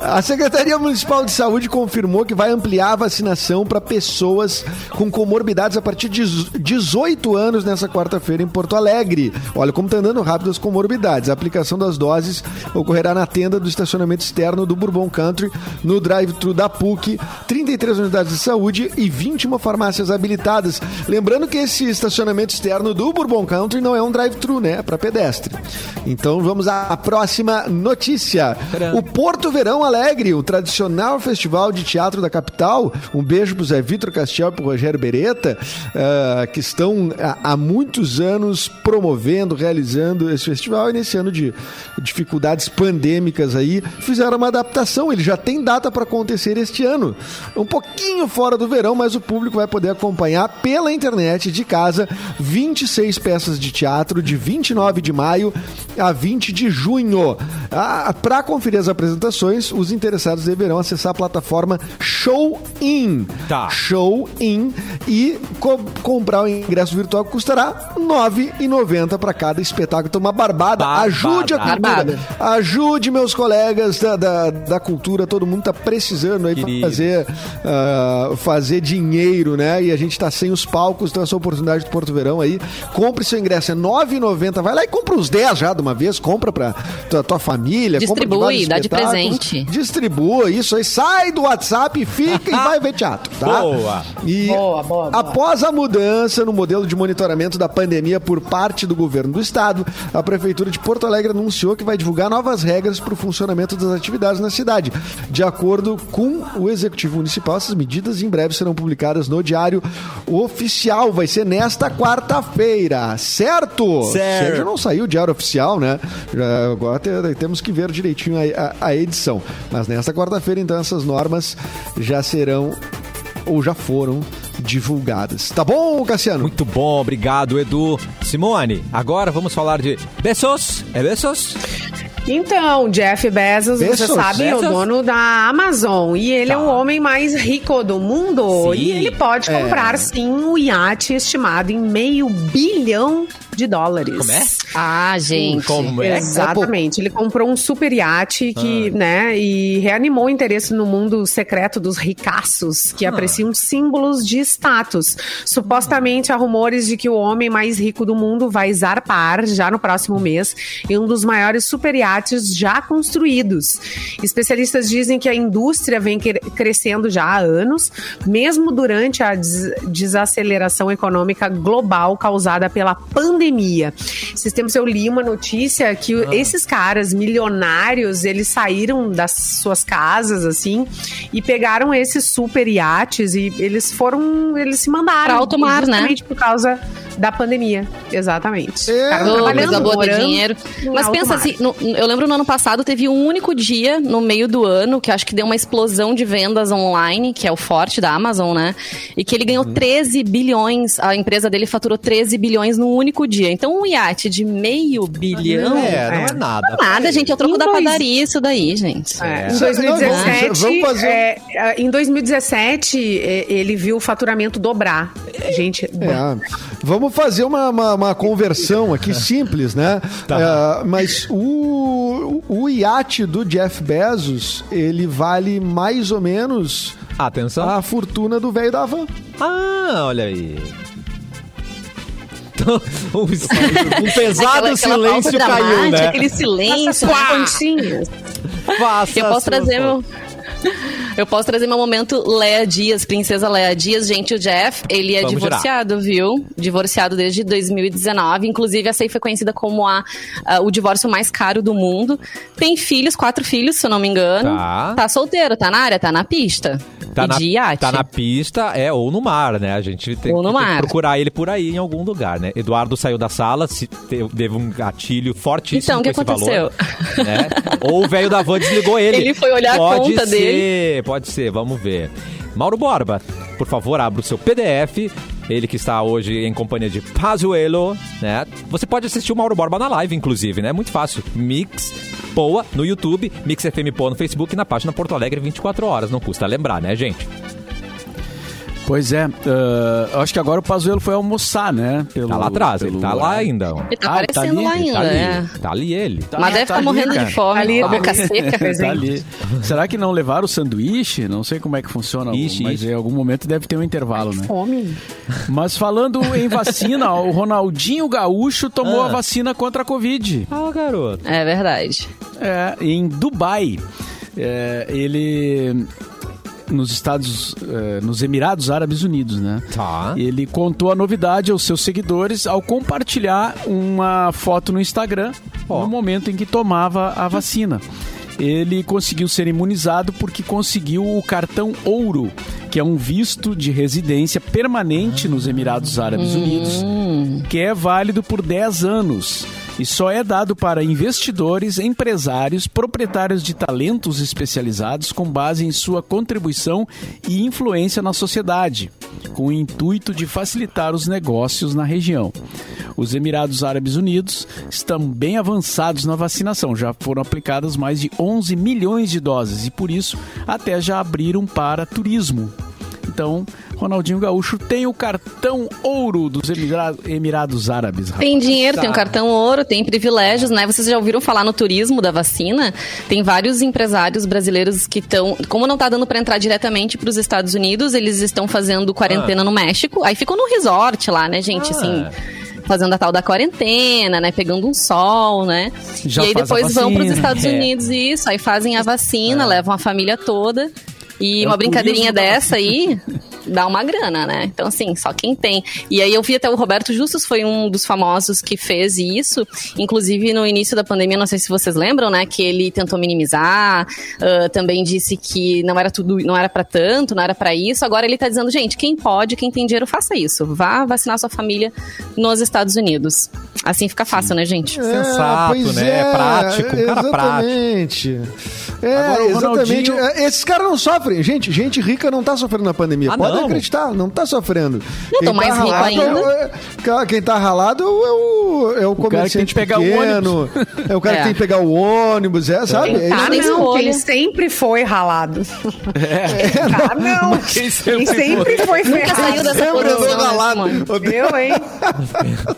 A Secretaria Municipal de Saúde confirmou que vai ampliar a vacinação para pessoas com comorbidades a partir de 18 anos nessa quarta-feira em Porto Alegre. Olha como tá andando rápido as comorbidades. A aplicação das doses ocorrerá na tenda do estacionamento externo do Bourbon Country, no drive-thru da PUC, 33 unidades de saúde e 21 farmácias habilitadas. Lembrando que esse estacionamento externo do Bourbon Country não é um drive-thru, né? É para pedestre. Então vamos à próxima notícia. O Porto Verão Alegre, o tradicional festival de teatro da capital. Um beijo pro Zé Vitor Castel e pro Rogério Beretta, ah, que estão há, há muitos anos promovendo, realizando esse festival. E nesse ano de dificuldades pandêmicas aí, fizeram uma adaptação. Ele já tem data para acontecer este ano. Um pouquinho fora do verão, mas o público vai poder acompanhar pela internet de casa 26 peças de teatro de 29 de maio a 20 de junho. Para conferir as apresentações, os interessados deverão acessar a plataforma Show In. Tá. Show In e co- comprar o ingresso virtual que custará R$ 9,90 para cada espetáculo. Então, uma barbada. Barbada. Ajude a cultura. Barbada. Ajude meus colegas da, da, da cultura. Todo mundo tá precisando aí Querido. fazer, ah, fazer dinheiro, né? E a gente tá sem os palcos, então essa oportunidade do Porto Verão aí. Compre seu ingresso, é R$ 9,90. Vai lá e compra uns 10 já de uma vez. Compra pra tua, tua família. compra Distribui, vários dá de presente. Distribua isso aí. Sai do WhatsApp, fica e vai ver teatro, tá? Boa. E Boa, boa, boa. após a mudança no modelo de monitoramento da pandemia por parte do governo do estado, a prefeitura de Porto Alegre anunciou que vai divulgar novas regras para o funcionamento das atividades na cidade. De acordo com o executivo municipal, essas medidas em breve serão publicadas no Diário Oficial. Vai ser nesta quarta-feira, certo? Certo. Já não saiu o Diário Oficial, né? Já, agora te- temos que ver direitinho a, a- a edição. Mas nesta quarta-feira, então, essas normas já serão ou já foram divulgadas. Tá bom, Cassiano? Muito bom, obrigado, Edu. Simone, agora vamos falar de Bessos. É Bessos? Então, Jeff Bezos, Bezos? você sabe, é o Bezos? dono da Amazon. E ele é Tá. o homem mais rico do mundo. Sim. E ele pode É. comprar, sim, um iate estimado em meio bilhão de dólares. Como é? Ah, gente. Como é? Exatamente. Ele comprou um super iate que, né, e reanimou o interesse no mundo secreto dos ricaços, que apreciam símbolos de status. Supostamente há rumores de que o homem mais rico do mundo vai zarpar já no próximo mês em um dos maiores super iates já construídos. Especialistas dizem que a indústria vem cre- crescendo já há anos, mesmo durante a des- desaceleração econômica global causada pela pandemia. Esses tempos eu li uma notícia que o- esses caras milionários, eles saíram das suas casas, assim, e pegaram esses super iates e eles foram, eles se mandaram. Pra alto mar, né? por causa Da pandemia, exatamente. É. Cara, coisa boa morando dinheiro. Mas pensa mar. assim, no- eu lembro no ano passado teve um único dia no meio do ano que acho que deu uma explosão de vendas online, que é o forte da Amazon, né? E que ele ganhou Uhum. 13 bilhões, a empresa dele faturou 13 bilhões num único dia. Então um iate de meio bilhão. É, não é nada. Nada, gente, é o troco Em da dois- padaria isso daí, gente. É, É. Em 2017, Vamos- vamos fazer é, é, em 2017 é, ele viu o faturamento dobrar. Gente, É, vamos fazer uma, uma, uma conversão aqui simples, né? É, mas o, o iate do Jeff Bezos, ele vale mais ou menos Atenção. a fortuna do velho da van. Ah, olha aí. Um, um pesado Aquela- aquela silêncio caiu, né? Aquele silêncio. Passa pontinhas. Faça Eu posso trazer meu. Eu posso trazer meu momento Lea Dias, princesa Lea Dias. Gente, o Jeff, ele é Vamos divorciado, viu? Divorciado desde 2019. Inclusive, essa aí foi conhecida como a, a- o divórcio mais caro do mundo. Tem filhos, quatro filhos, se eu não me engano. Tá. solteiro, tá na área, tá na pista. Tá na, tá na pista, é, ou no mar, né? A gente tem, Ou no tem que procurar ele por aí em algum lugar, né? Eduardo saiu da sala, se teve, um gatilho fortíssimo Então, o que aconteceu? valor. Né? Ou o velho da van desligou ele. Ele foi olhar a pode conta ser, dele. Pode ser, vamos ver. Mauro Borba, por favor, abra o seu PDF. Ele que está hoje em companhia de Pazuello, né? Você pode assistir o Mauro Borba na live, inclusive, né? Muito fácil. Mix Poa no YouTube, Mix FM Poa no Facebook e na página Porto Alegre 24 horas. Não custa lembrar, né, gente? Pois é, eu acho que agora o Pazuello foi almoçar, né? Pelo, Tá lá atrás, ele pelo- tá lá ainda. Ele tá Ah, ele tá aparecendo ali, lá ele ainda, Tá ali, é. tá ali ele. Tá- Mas tá deve estar ali, morrendo cara. de fome, Ali, com a boca ali. seca. Tá ali. Será que não levaram o sanduíche? Não sei como é que funciona, Ixi, mas ixi. em algum momento deve ter um intervalo, né? Fome. Mas falando em vacina, ó, o Ronaldinho Gaúcho tomou Ah. a vacina contra a Covid. Ah, garoto. É verdade. É, em Dubai. É, ele nos Estados, é, nos Emirados Árabes Unidos, né? Tá. Ele contou a novidade aos seus seguidores ao compartilhar uma foto no Instagram no momento em que tomava a vacina. Ele conseguiu ser imunizado porque conseguiu o cartão ouro, que é um visto de residência permanente nos Emirados Árabes Unidos, que é válido por 10 anos e só é dado para investidores, empresários, proprietários de talentos especializados com base em sua contribuição e influência na sociedade, com o intuito de facilitar os negócios na região. Os Emirados Árabes Unidos estão bem avançados na vacinação, já foram aplicadas mais de 11 milhões de doses e por isso até já abriram para turismo. Então, Ronaldinho Gaúcho tem o cartão ouro dos Emira- Emirados Árabes. rapaz. Tem dinheiro, tem um cartão ouro, tem privilégios, né? Vocês já ouviram falar no turismo da vacina? Tem vários empresários brasileiros que estão, como não tá dando para entrar diretamente para os Estados Unidos, eles estão fazendo quarentena no México. Aí ficam no resort lá, né, gente? Ah. Assim, fazendo a tal da quarentena, né? Pegando um sol, né? Já e aí depois vão para os. Estados É. Unidos isso, aí fazem a vacina, levam a família toda. E É uma brincadeirinha da dessa aí dá uma grana, né? Então, assim, só quem tem. E aí eu vi até o Roberto Justus foi um dos famosos que fez isso. Inclusive, no início da pandemia, não sei se vocês lembram, né? Que ele tentou minimizar, ah, também disse que não era tudo, não era pra tanto, não era pra isso. Agora ele tá dizendo, gente, quem pode, quem tem dinheiro, faça isso. Vá vacinar sua família nos Estados Unidos. Assim fica fácil, né, gente? Sensato, pois né? É prático, um cara exatamente. É, Agora, o exatamente. Ronaldinho- É, Esses caras não sofrem. Gente, gente rica não tá sofrendo na pandemia. Ah, Pode não? acreditar, não tá sofrendo. Quem tô mais rico ralado ainda. é o- é- cara, quem tá ralado é o, é o cara que tem comerciante que pegar o pequeno. É o cara que É. tem que pegar o ônibus, é, sabe? Quem É tá, isso aí. Tem não, quem sempre foi ralado. Quem tá, não. quem Quem sempre sempre, foi Nunca saiu dessa Sempre andou né, ralado. Simone? Eu, hein?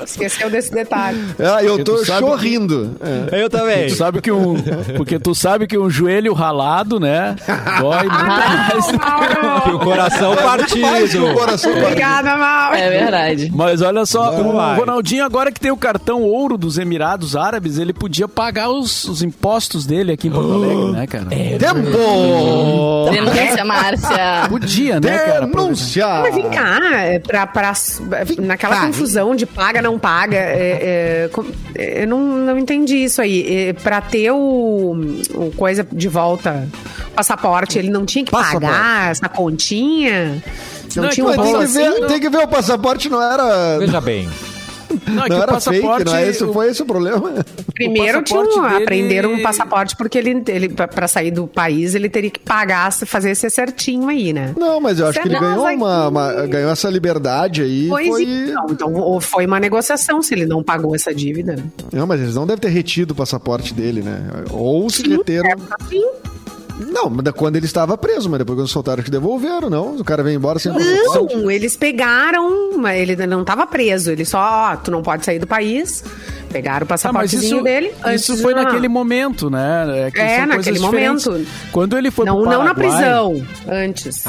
Esqueceu desse detalhe. Ah, eu tô chorrindo. É. Eu também. Tu sabe que um, porque tu sabe que um joelho ralado, né? Dói muito mais. Que o coração que o partido. coração partido. Obrigada, Mauro. É verdade. Mas olha só, o vai. Ronaldinho, agora que tem o cartão ouro dos Emirados Árabes, ele podia pagar os, os impostos dele aqui em Porto Alegre, né, cara? Tempo! Denúncia, Márcia. Podia, né, cara? Denúncia! Mas vem cá, é, pra, pra, naquela cá. confusão de paga, não paga, é, é, é, eu não, não entendi isso aí. É, pra ter o, o coisa de volta, passaporte, ele não tinha que Passaporte. pagar essa continha? Não, Não, é tinha que um tem rolo que, ver, assim? tem que ver, o passaporte não era. Veja bem. Não, é Não o era fake, passaporte- não é esse, foi esse o problema. Primeiro tinha, passaporte dele- aprenderam um passaporte porque ele, ele para sair do país ele teria que pagar, fazer esse certinho aí, né? Não, mas eu acho que ele ganhou, vai- uma, uma- ganhou essa liberdade aí. Pois foi... então, então, ou foi uma negociação se ele não pagou essa dívida. Não, mas eles não devem ter retido o passaporte dele, né? Ou se reteram. É, assim, Não, quando ele estava preso, mas depois quando soltaram que devolveram, não. O cara vem embora sem passaporte. Não, eles pegaram, mas ele não estava preso, ele só, ó, tu não pode sair do país. Pegaram o Ah, passaportezinho isso, dele. antes isso foi naquele momento, né? que É, são coisas naquele diferentes. momento. Quando ele foi Não, pro não na Paraguai- prisão, antes.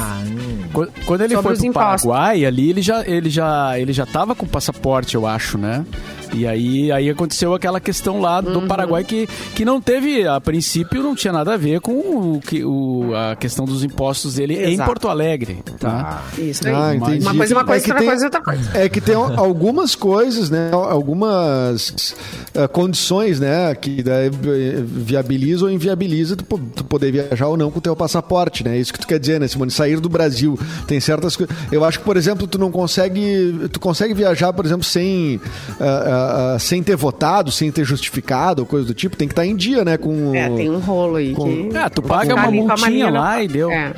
Quando, quando ele Sobre foi pro impostos. Paraguai, ali ele já, ele já, ele já tava com passaporte, eu acho, né? E aí, aí aconteceu aquela questão lá do Uhum. Paraguai que, que não teve, a princípio, não tinha nada a ver com o, que, o, a questão dos impostos dele em Exato. Porto Alegre. Tá? Isso aí. Ah, entendi. Uma coisa é uma coisa, que outra tem- coisa é outra coisa. É que tem algumas coisas, né? Algumas eh, condições, né? Que daí, eh, viabiliza ou inviabiliza tu, tu poder viajar ou não com o teu passaporte, né? Isso que tu quer dizer, né, Simone? Sair do Brasil. Tem certas coisas. Eu acho que, por exemplo, tu não consegue. Tu consegue viajar, por exemplo, sem, ah, ah, sem ter votado, sem ter justificado, ou coisa do tipo. Tem que estar em dia, né? Com, É, tem um rolo aí com- que... Ah, tu paga uma multinha lá na- e deu. É.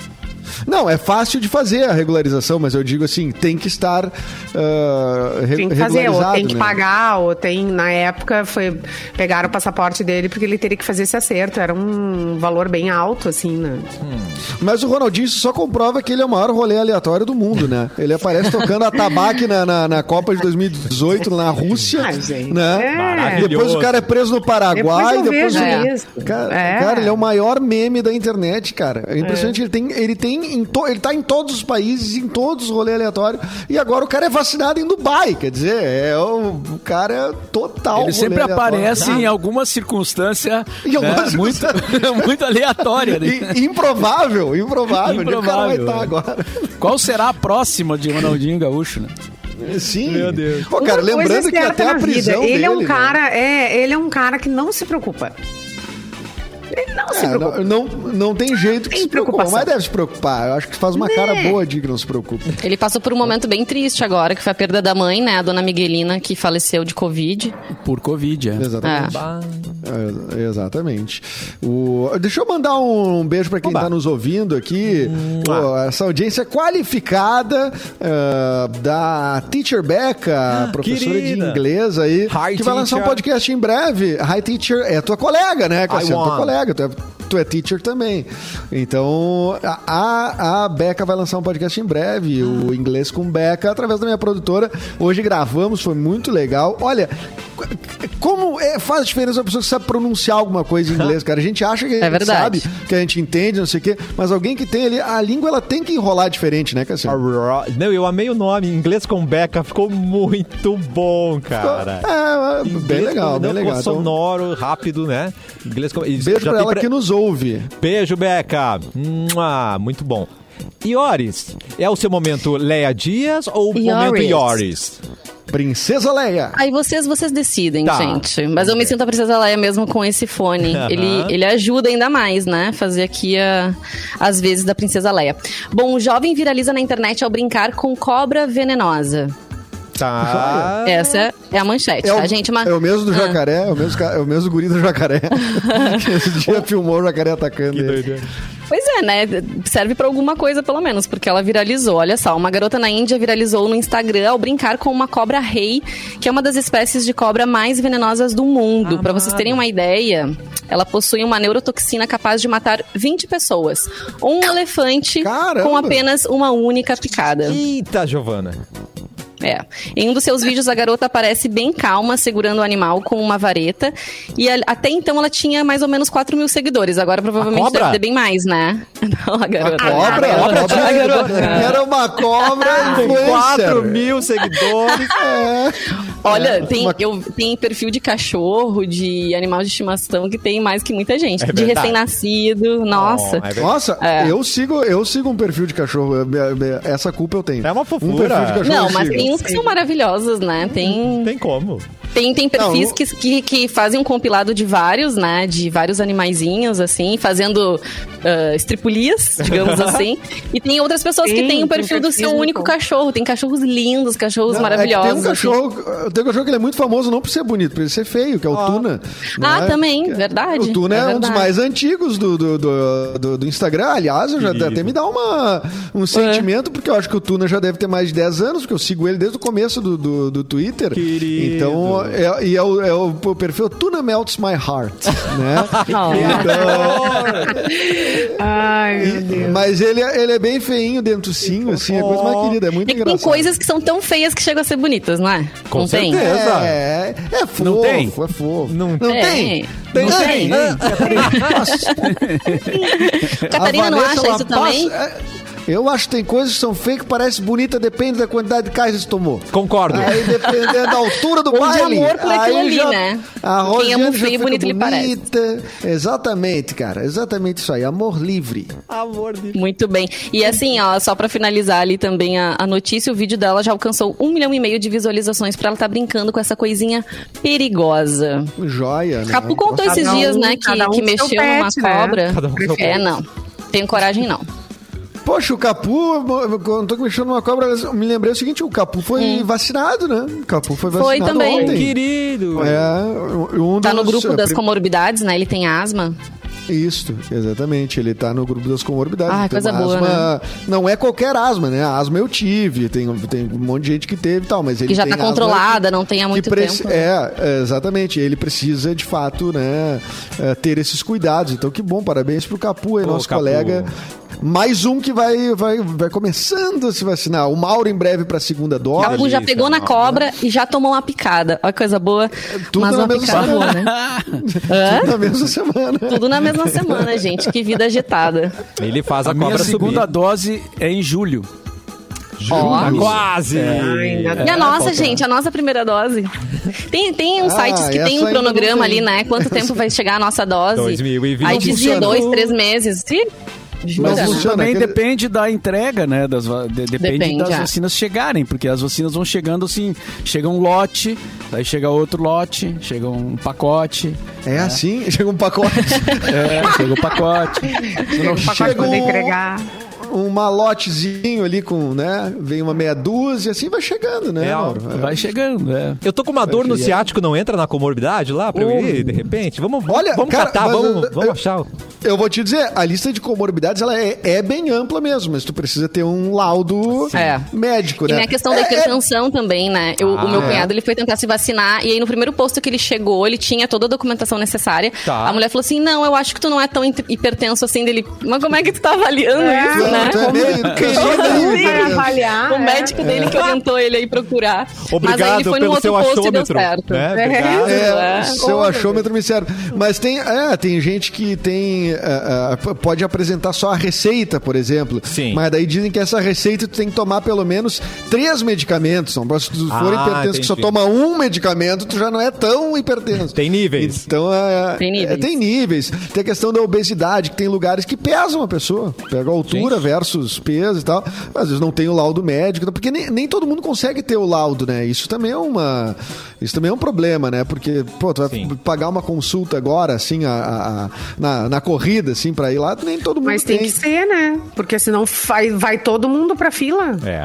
Não, é fácil de fazer a regularização, mas eu digo assim, tem que estar re- Tem que fazer, ou regularizado, tem que né? pagar, ou tem, na época, foi pegaram o passaporte dele porque ele teria que fazer esse acerto. Era um valor bem alto, assim, né? Mas o Ronaldinho só comprova que ele é o maior rolê aleatório do mundo, né? Ele aparece tocando a tabaque na, na, na Copa de 2018 na Rússia, Ah, gente, né? é. Depois o cara é preso no Paraguai, Depois eu depois, vejo o- isso. Cara, É. cara, ele é o maior meme da internet, cara. É impressionante, ele tem, ele tem em to- ele tá em todos os países, em todos os rolês aleatórios, e agora o cara é vacinado em Dubai, quer dizer, é o, o cara é total Ele sempre aleatório. aparece em alguma circunstância Em alguma né, muito, muito aleatória. né? I- improvável, improvável. Onde o cara vai Improvável, estar é. agora? Qual será a próxima de Ronaldinho Gaúcho, né? Sim. Meu Deus. Pô, cara, Uma lembrando que até a prisão vida, ele é um dele, né? cara, é, ele é um cara que não se preocupa. Ele não se É, preocupa. não, não, não tem jeito que Tem se preocupa, preocupação. mas deve se preocupar. Eu acho que faz uma Né? cara boa de que não se preocupa. Ele passou por um momento bem triste agora, que foi a perda da mãe, né? A dona Miguelina, que faleceu de Covid. Por Covid, é. Exatamente. É, exatamente. O, deixa eu mandar um, beijo para quem Oba. está nos ouvindo aqui. Pô, essa audiência qualificada eh, da Teacher Becca, professora querida. de inglês aí, Hi, que vai lançar um podcast em breve. Hi Teacher é tua colega, né, Cassiano? Tua colega, tu é, tu é teacher também. Então, a, a, a Becca vai lançar um podcast em breve, o Inglês com Becca, através da minha produtora. Hoje gravamos, foi muito legal. Olha, como é, faz diferença uma pessoa que sabe pronunciar alguma coisa em inglês, cara. A gente acha que a É gente verdade. sabe, que a gente entende, não sei o quê, mas alguém que tem ali, a língua ela tem que enrolar diferente, né, Cassiano? Não, eu amei o nome. Inglês com Becca ficou muito bom, cara. É, é, bem Inglês legal, com- bem não, legal. Então, sonoro, rápido, né? Inglês com... beijo já pra ela pre- que nos ouve. Beijo, Beca. Mua, muito bom. Ioris, é o seu momento Leia Dias ou o momento Ioris. Ioris? Princesa Leia. Aí vocês, vocês decidem, Tá. gente. Mas eu me sinto a Princesa Leia mesmo com esse fone. Aham. Ele, ele ajuda ainda mais, né? Fazer aqui a, as vezes da Princesa Leia. Bom, o jovem viraliza na internet ao brincar com cobra venenosa. Tá. Essa é a manchete, É o, tá, gente? Uma... é o mesmo do Ah. jacaré, é o mesmo, é o mesmo guri do jacaré. que esse dia filmou o jacaré atacando ele. Pois é, né? Serve pra alguma coisa, pelo menos, porque ela viralizou. Olha só, uma garota na Índia viralizou no Instagram ao brincar com uma cobra rei, que é uma das espécies de cobra mais venenosas do mundo. Pra vocês terem uma ideia, ela possui uma neurotoxina capaz de matar 20 pessoas. Um elefante Caramba! com apenas uma única picada. Eita, Giovana. É. Em um dos seus vídeos, a garota aparece bem calma, segurando o animal com uma vareta. E a- até então ela tinha mais ou menos 4 mil seguidores. Agora provavelmente cobra? deve ter bem mais, né? Não, a garota. Cobra, a cobra A garota. era uma cobra Com influencer. 4 mil seguidores. É. Olha, É, tem, uma- eu, tem perfil de cachorro, de animal de estimação que tem mais que muita gente. É de recém-nascido, nossa. Oh, é. Nossa, É. eu sigo eu sigo um perfil de cachorro. é, é, Essa culpa eu tenho. É uma Um fofura. perfil de cachorro Não, mas sigo. Tem uns que são maravilhosos, né? Tem. Tem como. Tem, tem perfis Não, que, que, que fazem um compilado de vários, né? De vários animaizinhos, assim, fazendo ah, estripulias, digamos assim. E tem outras pessoas que têm o perfil do seu único cachorro. Tem cachorros lindos, cachorros Não, é maravilhosos. tem um assim. cachorro, tem um cachorro que ele é muito famoso não por ser bonito, por ele ser feio, que é o Tuna. Ah, né? também, Que- verdade, O Tuna é, é um dos mais antigos do, do, do, do- do Instagram. Aliás, eu já até me dá uma, um É. sentimento, porque eu acho que o Tuna já deve ter mais de 10 anos, porque eu sigo ele desde o começo do, do, do Twitter. Querido. Então, é, e é o, é o, perfil Tuna Melts My Heart, né? Oh. Ai, meu Deus. Mas ele, é- ele é bem feinho dentro sim, assim, é a coisa mais querida, é muito É que tem engraçado. coisas que são tão feias que chegam a ser bonitas, não é? Com não tem? certeza. É, é fofo, Não tem? é fofo. Não não É. tem. Não Tem. tem. Catarina não acha isso também? Eu acho que tem coisas que são feias que parecem bonitas, depende da quantidade de cais que você tomou. Concordo. Aí dependendo da altura do baile. amor por aquilo aí ali, já, né? A Quem ama feio, bonito lhe parece. bonita. Exatamente, cara. Exatamente isso aí. Amor livre. Amor de Muito bem. E assim, ó, só pra finalizar ali também a, a notícia, o vídeo dela já alcançou um milhão e meio de visualizações pra ela tá brincando com essa coisinha perigosa. Joia, né? Capu contou Cada esses um- dias, né, que, um que mexeu numa pet, né? cobra. Cada um é, não. Tenho coragem, não. Poxa, o Capu, quando tô mexendo numa cobra, eu me lembrei o seguinte, o Capu foi vacinado, né? O Capu foi Hum. Foi vacinado também. ontem. Querido. É, um Tá no dos- grupo das é, comorbidades, né? Ele tem asma. Isso, exatamente. Ele tá no grupo das comorbidades. Ah, Então, coisa boa, asma Não é qualquer asma, né? A asma eu tive, tem, tem um monte de gente que teve e tal, mas ele Que já tem tá asma controlada, não tem há muito preci- tempo. né? É, é, exatamente. Ele precisa, de fato, né, é, ter esses cuidados. Então, que bom, parabéns pro Capu aí, Ô, nosso Capu. colega. Mais um que vai, vai, vai começando a se vacinar. O Mauro em breve pra segunda dose. Capu já pegou na cobra e já tomou uma picada. Olha que coisa boa. tudo mas na uma mesma semana. boa, né? Hã? Na mesma semana. Tudo na mesma semana, gente. Que vida agitada. Ele faz a, A minha cobra segunda subir. dose é em julho. Ó. Tá quase. Ainda E a nossa, falta- gente, a nossa primeira dose. Tem, tem uns Ah, sites que tem um cronograma tem. ali, né? Quanto tempo vai chegar a nossa dose? 2020. Aí dizia dois, três meses. Ih, Mas também aquele- depende da entrega, né? Das, de- depende, Depende, das é. vacinas chegarem, porque as vacinas vão chegando assim, chega um lote, daí chega outro lote, chega um pacote, É assim, chega um pacote. é, chega o pacote. Não o pacote chega um, entregar. Um malotezinho ali com, né? Vem uma meia dúzia, assim vai chegando, né, É, Mauro? Vai chegando, é. Eu tô com uma dor no ciático, não entra na comorbidade lá pra eu ir, de repente? Vamos, Olha, vamos cara, catar, vamos, eu- vamos achar. Eu vou te dizer, a lista de comorbidades ela é, é bem ampla mesmo, mas tu precisa ter um laudo É. médico, E né? tem a questão da É- hipertensão também, né? Eu- o meu é. cunhado, ele foi tentar se vacinar, e aí no primeiro posto que ele chegou, ele tinha toda a documentação necessária. Tá. A mulher falou assim, não, eu acho que tu não é tão hipertenso assim dele. Mas como é que tu tá avaliando É, isso, né? Tu é meio- é meio avaliar. O é. médico dele que orientou ele aí procurar. Mas aí Obrigado ele foi no pelo outro seu posto e deu achômetro. certo. Né? Obrigado. É, É. seu achômetro me serve. Mas tem, é, tem gente que tem. ah, p- pode apresentar só a receita, por exemplo. Sim. Mas daí dizem que essa receita tu tem que tomar pelo menos três medicamentos. Não, se tu for Ah, hipertenso que só toma um medicamento, tu já não é tão hipertenso. Tem níveis. Então é, Tem níveis. é, tem níveis. Tem a questão da obesidade, que tem lugares que pesam a pessoa. Pega a altura Gente. Versus peso e tal. Às vezes não tem o laudo médico, porque nem, nem todo mundo consegue ter o laudo, né? Isso também é uma. Isso também é um problema, né? Porque, pô, tu vai Sim. pagar uma consulta agora, assim, a, a- a- na, na corrida, assim, pra ir lá, nem todo mundo Mas tem que ser, né? Porque senão vai, vai todo mundo pra fila. É.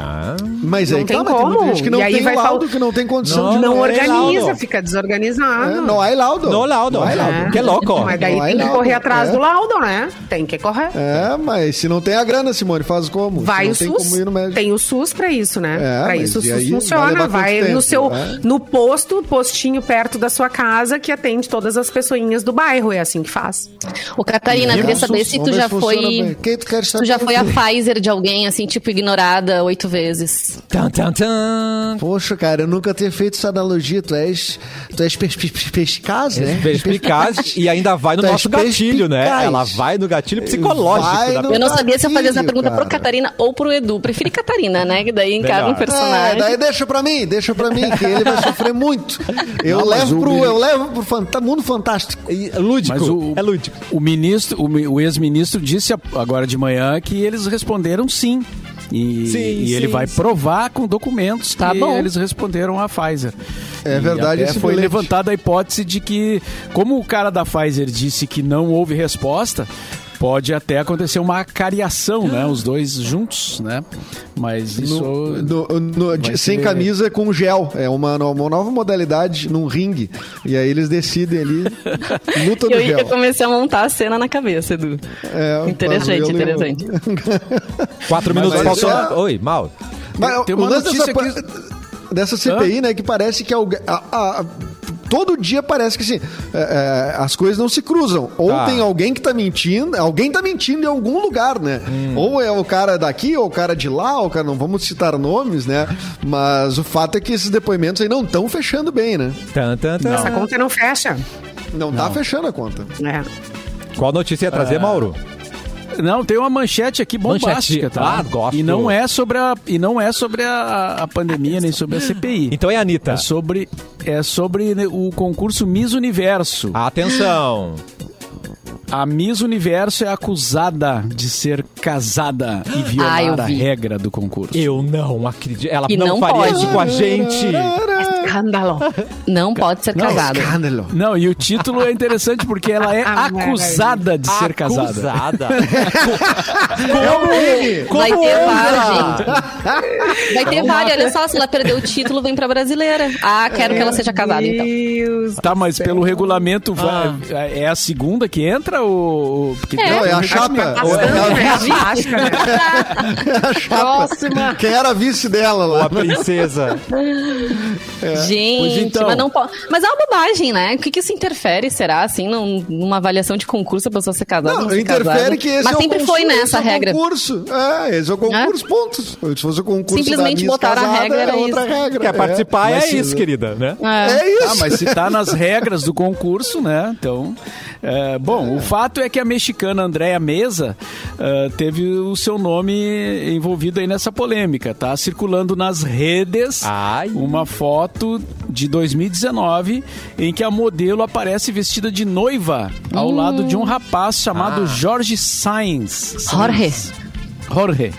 Mas Não aí, tem mas tem muita como. gente que não E aí tem vai laudo, fal- que não tem condição Não, de Não é organiza, laudo. fica desorganizado. É, não há laudo. No laudo. Não há laudo. Que louco. Mas daí Não há tem que laudo. correr atrás É. do laudo, né? Tem que correr. É, mas se não tem a grana, Simone, faz como? Vai o SUS. como ir no médico. Tem o SUS pra isso, né? É, isso o SUS aí vai funciona. Vai, quanto no tempo, seu né? no posto, postinho perto da sua casa que atende todas as pessoinhas do bairro. É assim que faz. Ô, Catarina, queria saber se tu já foi. Quem tu quer Tu já foi a Pfizer de alguém, assim, tipo, ignorada oito vezes. Tan, tan, tan. Poxa, cara, eu nunca ter feito essa analogia. Tu és, tu és pers- pers- perspicaz, né? Perspicaz e ainda vai no nosso gatilho, né? Ela vai no gatilho psicológico. Vai Eu não sabia se eu fazia essa gatilho, pergunta pro cara. Catarina ou pro Edu. Preferi Catarina, né? Que daí encara um Melhor. É, personagem. daí deixa pra mim, deixa pra mim, que ele vai sofrer muito. Eu Não, levo o pro, eu levo pro fanta- mundo fantástico. É lúdico. Mas o, É lúdico. o ministro, o, o ex-ministro disse agora de manhã que eles responderam sim. E, Sim, e ele sim, vai sim. provar com documentos Tá que bom. eles responderam à Pfizer. É E verdade até foi levantada a hipótese de que, como o cara da Pfizer disse que não houve resposta, pode até acontecer uma cariação, né? Os dois juntos, né? Mas isso... No- no- no- de- vai sem ser- camisa com gel. É uma, uma nova modalidade num ringue. E aí eles decidem ali. Luta do Eu, gel. eu comecei a montar a cena na cabeça, Edu. É, Interessante, interessante. Quatro Mas minutos faltando. só- Oi, Mauro. Mas Tem uma lance notícia dessa, dessa CPI, né, que parece que alguém. a- a- todo dia parece que assim, é, é, as coisas não se cruzam. Ou Tá. tem alguém que tá mentindo, alguém tá mentindo em algum lugar, né? Hum. Ou é o cara daqui, ou o cara de lá, ou o cara, não vamos citar nomes, né? Mas o fato é que esses depoimentos aí não estão fechando bem, né? Tan, tan, tan. Essa conta não fecha. Não, tá fechando a conta. É. Qual notícia ia trazer, Mauro? Não, tem uma manchete aqui bombástica, Manchete. tá? Ah, gosto. E não é sobre a, e não é sobre a, a pandemia nem sobre a CPI. Então é a Anitta. É sobre, é sobre o concurso Miss Universo. Atenção. A Miss Universo é acusada de ser casada e violar Ah, a regra do concurso. Eu não acredito. Ela não, não faria pode. isso com a gente. Escândalo. Não pode ser Não, casado. Escândalo. Não, e o título é interessante porque ela é Ah, acusada de ser casada. Acusada. É o crime! Vai Como ter? VAR, gente. Vai ter VAR. Olha só, se ela perder o título, vem pra brasileira. Ah, quero que ela seja casada, então. Deus. Tá, mas pelo regulamento Ah. é a segunda que entra ou porque É. Não, é a chapa. É a, é chapa. Próxima. Quem era a vice dela Ou lá? a princesa. Gente, Pois então. mas não pode. Mas é uma bobagem, né? O que, que isso interfere, será, assim, num- numa avaliação de concurso, a pessoa ser casada? Não, não ser interfere casada? que esse Mas é o sempre concurso, foi nessa esse é regra. concurso. É, esse é o concurso, pontos. Se fosse o concurso Simplesmente botaram a regra, é era outra isso. regra. Quer participar é, se- isso, querida, né? É. É, é Ah, isso. mas se tá nas regras do concurso, né? Então, é, bom, o fato é que a mexicana Andréa Mesa ah, teve o seu nome envolvido aí nessa polêmica, tá? Circulando nas redes Ai. uma foto de 2019 em que a modelo aparece vestida de noiva ao Hum. lado de um rapaz chamado Ah. Jorge Sainz. Jorge. Jorge.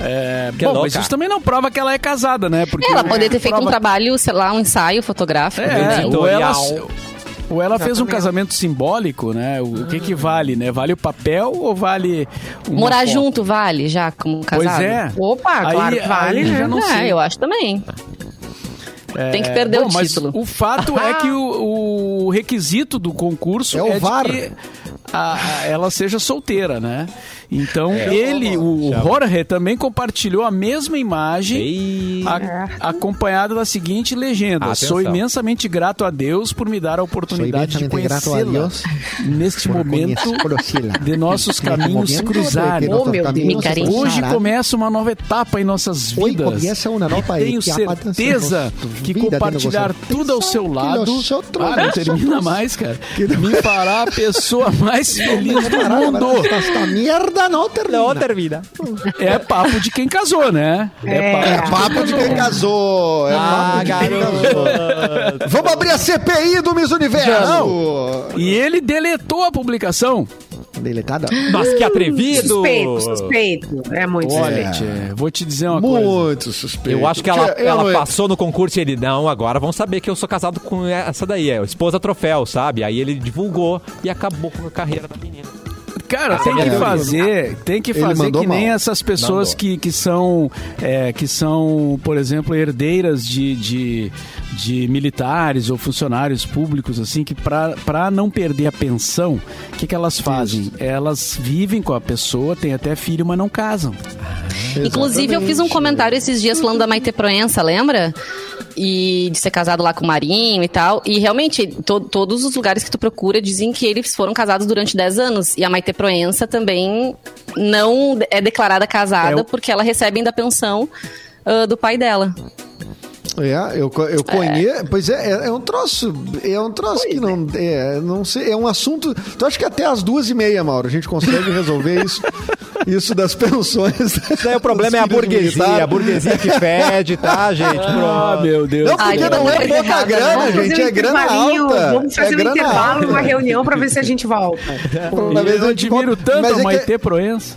É, Que bom, louca. mas isso também não prova que ela é casada, né? Porque Ela poderia ter feito um prova- trabalho, sei lá, um ensaio fotográfico. é, também. ou ela, ou ela fez um casamento simbólico, né? O, o que que vale, né? Vale o papel ou vale Morar foto? junto vale, já, como casado? Pois é. Opa, Aí- claro que vale, aí né? já não é, sei. eu acho também. Tem que perder Bom, o mas título. o fato é que o, o requisito do concurso É o é, de VAR. que a- a- ela seja solteira, né? Então É. ele, o Jorge, também compartilhou a mesma imagem a- acompanhada da seguinte legenda: Atenção. Sou imensamente grato a Deus por me dar a oportunidade de conhecê-la neste momento de nossos caminhos cruzarem. Oh. Hoje começa uma nova etapa em nossas vidas. nueva Tenho certeza que compartilhar tudo ao seu lado. Ah, não termina mais, cara. Me fará a pessoa mais feliz do mundo. Mierda no termina. Não termina. É papo de quem casou, né? É. papo Papo de quem casou. É Ah, papo de quem casou. garoto. Vamos abrir a CPI do Miss Universo. E ele deletou a publicação. Deletado. Mas que atrevido. Suspeito, suspeito. É muito Olha, suspeito. vou te dizer uma coisa. Muito suspeito. Eu acho que ela, eu ela não- passou no concurso e ele, não, agora vão saber que eu sou casado com essa daí, é esposa troféu, sabe? Aí ele divulgou e acabou com a carreira da menina. Cara, tem que fazer, tem que fazer que nem mal. essas pessoas Mandou. que, que são, é, que são, por exemplo, herdeiras de, de, de militares ou funcionários públicos, assim, que para não perder a pensão, o que, que elas fazem? Elas vivem com a pessoa, têm até filho, mas não casam. Inclusive, eu fiz um comentário esses dias falando da Maite Proença, lembra? E de ser casado lá com o Marinho e tal. E realmente, to- todos os lugares que tu procura dizem que eles foram casados durante 10 anos. E a Maite Proença também não é declarada casada É o- porque ela recebe ainda a pensão ah, do pai dela. É, eu, eu conheço. Pois é, é, é um troço. É um troço que não. É, não sei. É um assunto. Tu acha que até as duas e meia, Mauro, a gente consegue resolver isso? Isso das pensões. Isso aí o problema é a burguesia, a burguesia que fede, tá, gente? Ah, meu Deus. Não, porque Ai, não é pouca errada, grana, gente. É grana alta. Vamos fazer é um grana intervalo, alta. uma reunião pra ver se a gente volta. Vez eu admiro tanto Mas a é que- Proença.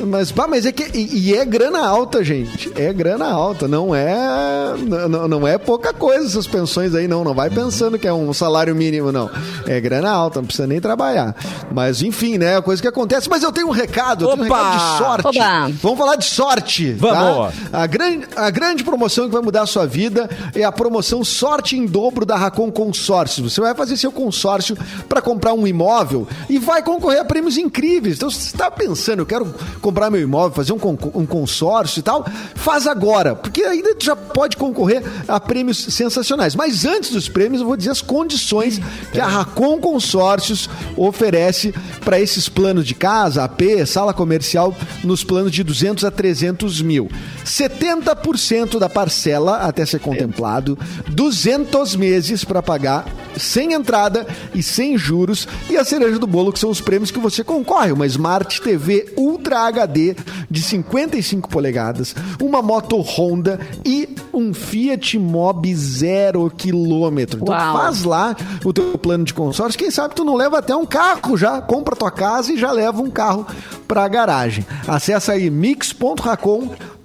Mas, bah, mas é que. E, e é grana alta, gente. É grana alta. Não é. Não, não é pouca coisa essas pensões aí, não. Não vai pensando que é um salário mínimo, não. É grana alta, não precisa nem trabalhar. Mas, enfim, né? É coisa que acontece. Mas eu tenho um recado, eu tenho um Opa! recado de sorte. Oba! Vamos falar de sorte. Vamos. Tá? A, grande, a grande promoção que vai mudar a sua vida é a promoção Sorte em Dobro da Racon Consórcio. Você vai fazer seu consórcio para comprar um imóvel e vai concorrer a prêmios incríveis. Então, você está pensando, eu quero comprar meu imóvel, fazer um, con- um consórcio e tal, faz agora, porque ainda já pode concorrer a prêmios sensacionais. Mas antes dos prêmios, eu vou dizer as condições que a Racon Consórcios oferece para esses planos de casa, AP, sala comercial, nos planos de 200 a 300 mil. 70% da parcela até ser contemplado, 200 meses para pagar sem entrada e sem juros e a cereja do bolo que são os prêmios que você concorre, uma Smart TV Ultra HD de 55 polegadas, uma moto Honda e um Fiat Mobi zero quilômetro. Então Uau. faz lá o teu plano de consórcio, quem sabe tu não leva até um carro já, compra tua casa e já leva um carro pra garagem. Acesse aí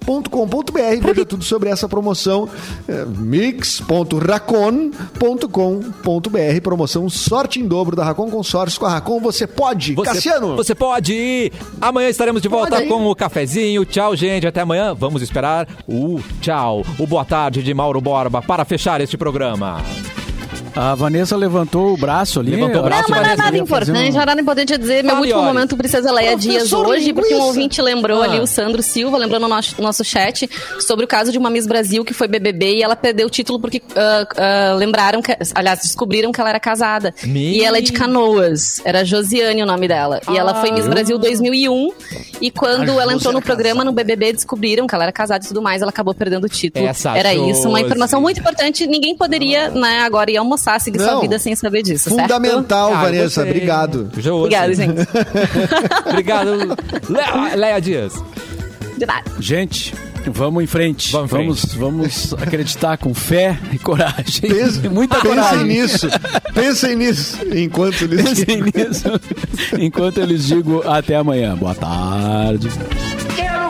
mix.racon.com.br veja tudo sobre essa promoção é, mix.racon.com.br promoção sorte em dobro da Racon Consórcios com a Racon você pode Você, Cassiano você pode ir. Amanhã estaremos de volta com o cafezinho. Tchau, gente. Até amanhã. Vamos esperar o tchau, o boa tarde de Mauro Borba para fechar este programa. A Vanessa levantou o braço ali. Levantou o braço, Não, mas não é nada importante, um- não é nada importante dizer. Meu Fale, último olha. momento, Princesa Leia Dias hoje, porque um ouvinte lembrou Ah. ali, o Sandro Silva, lembrou no nosso, nosso chat, sobre o caso de uma Miss Brasil que foi BBB e ela perdeu o título porque ah, ah, lembraram, que, aliás, descobriram que ela era casada. Me- E ela é de Canoas, era Josiane o nome dela. E ela foi Miss Brasil 2001 e quando ela entrou no era programa, no BBB, descobriram que ela era casada e tudo mais, ela acabou perdendo o título. Essa era isso, uma informação muito importante, ninguém poderia, né, agora ir almoçar, seguir Não. sua vida sem saber disso, certo? fundamental Ah, Vanessa gostei. obrigado. Obrigada, gente. Obrigado, Leia, Leia Dias. De nada. Gente, vamos em frente. Vamos Vamos, vamos acreditar com fé e coragem. Pense- Muita pensem coragem. nisso pensem nisso enquanto eles Pensem nisso. Enquanto eu lhes digo até amanhã. Boa tarde. Eu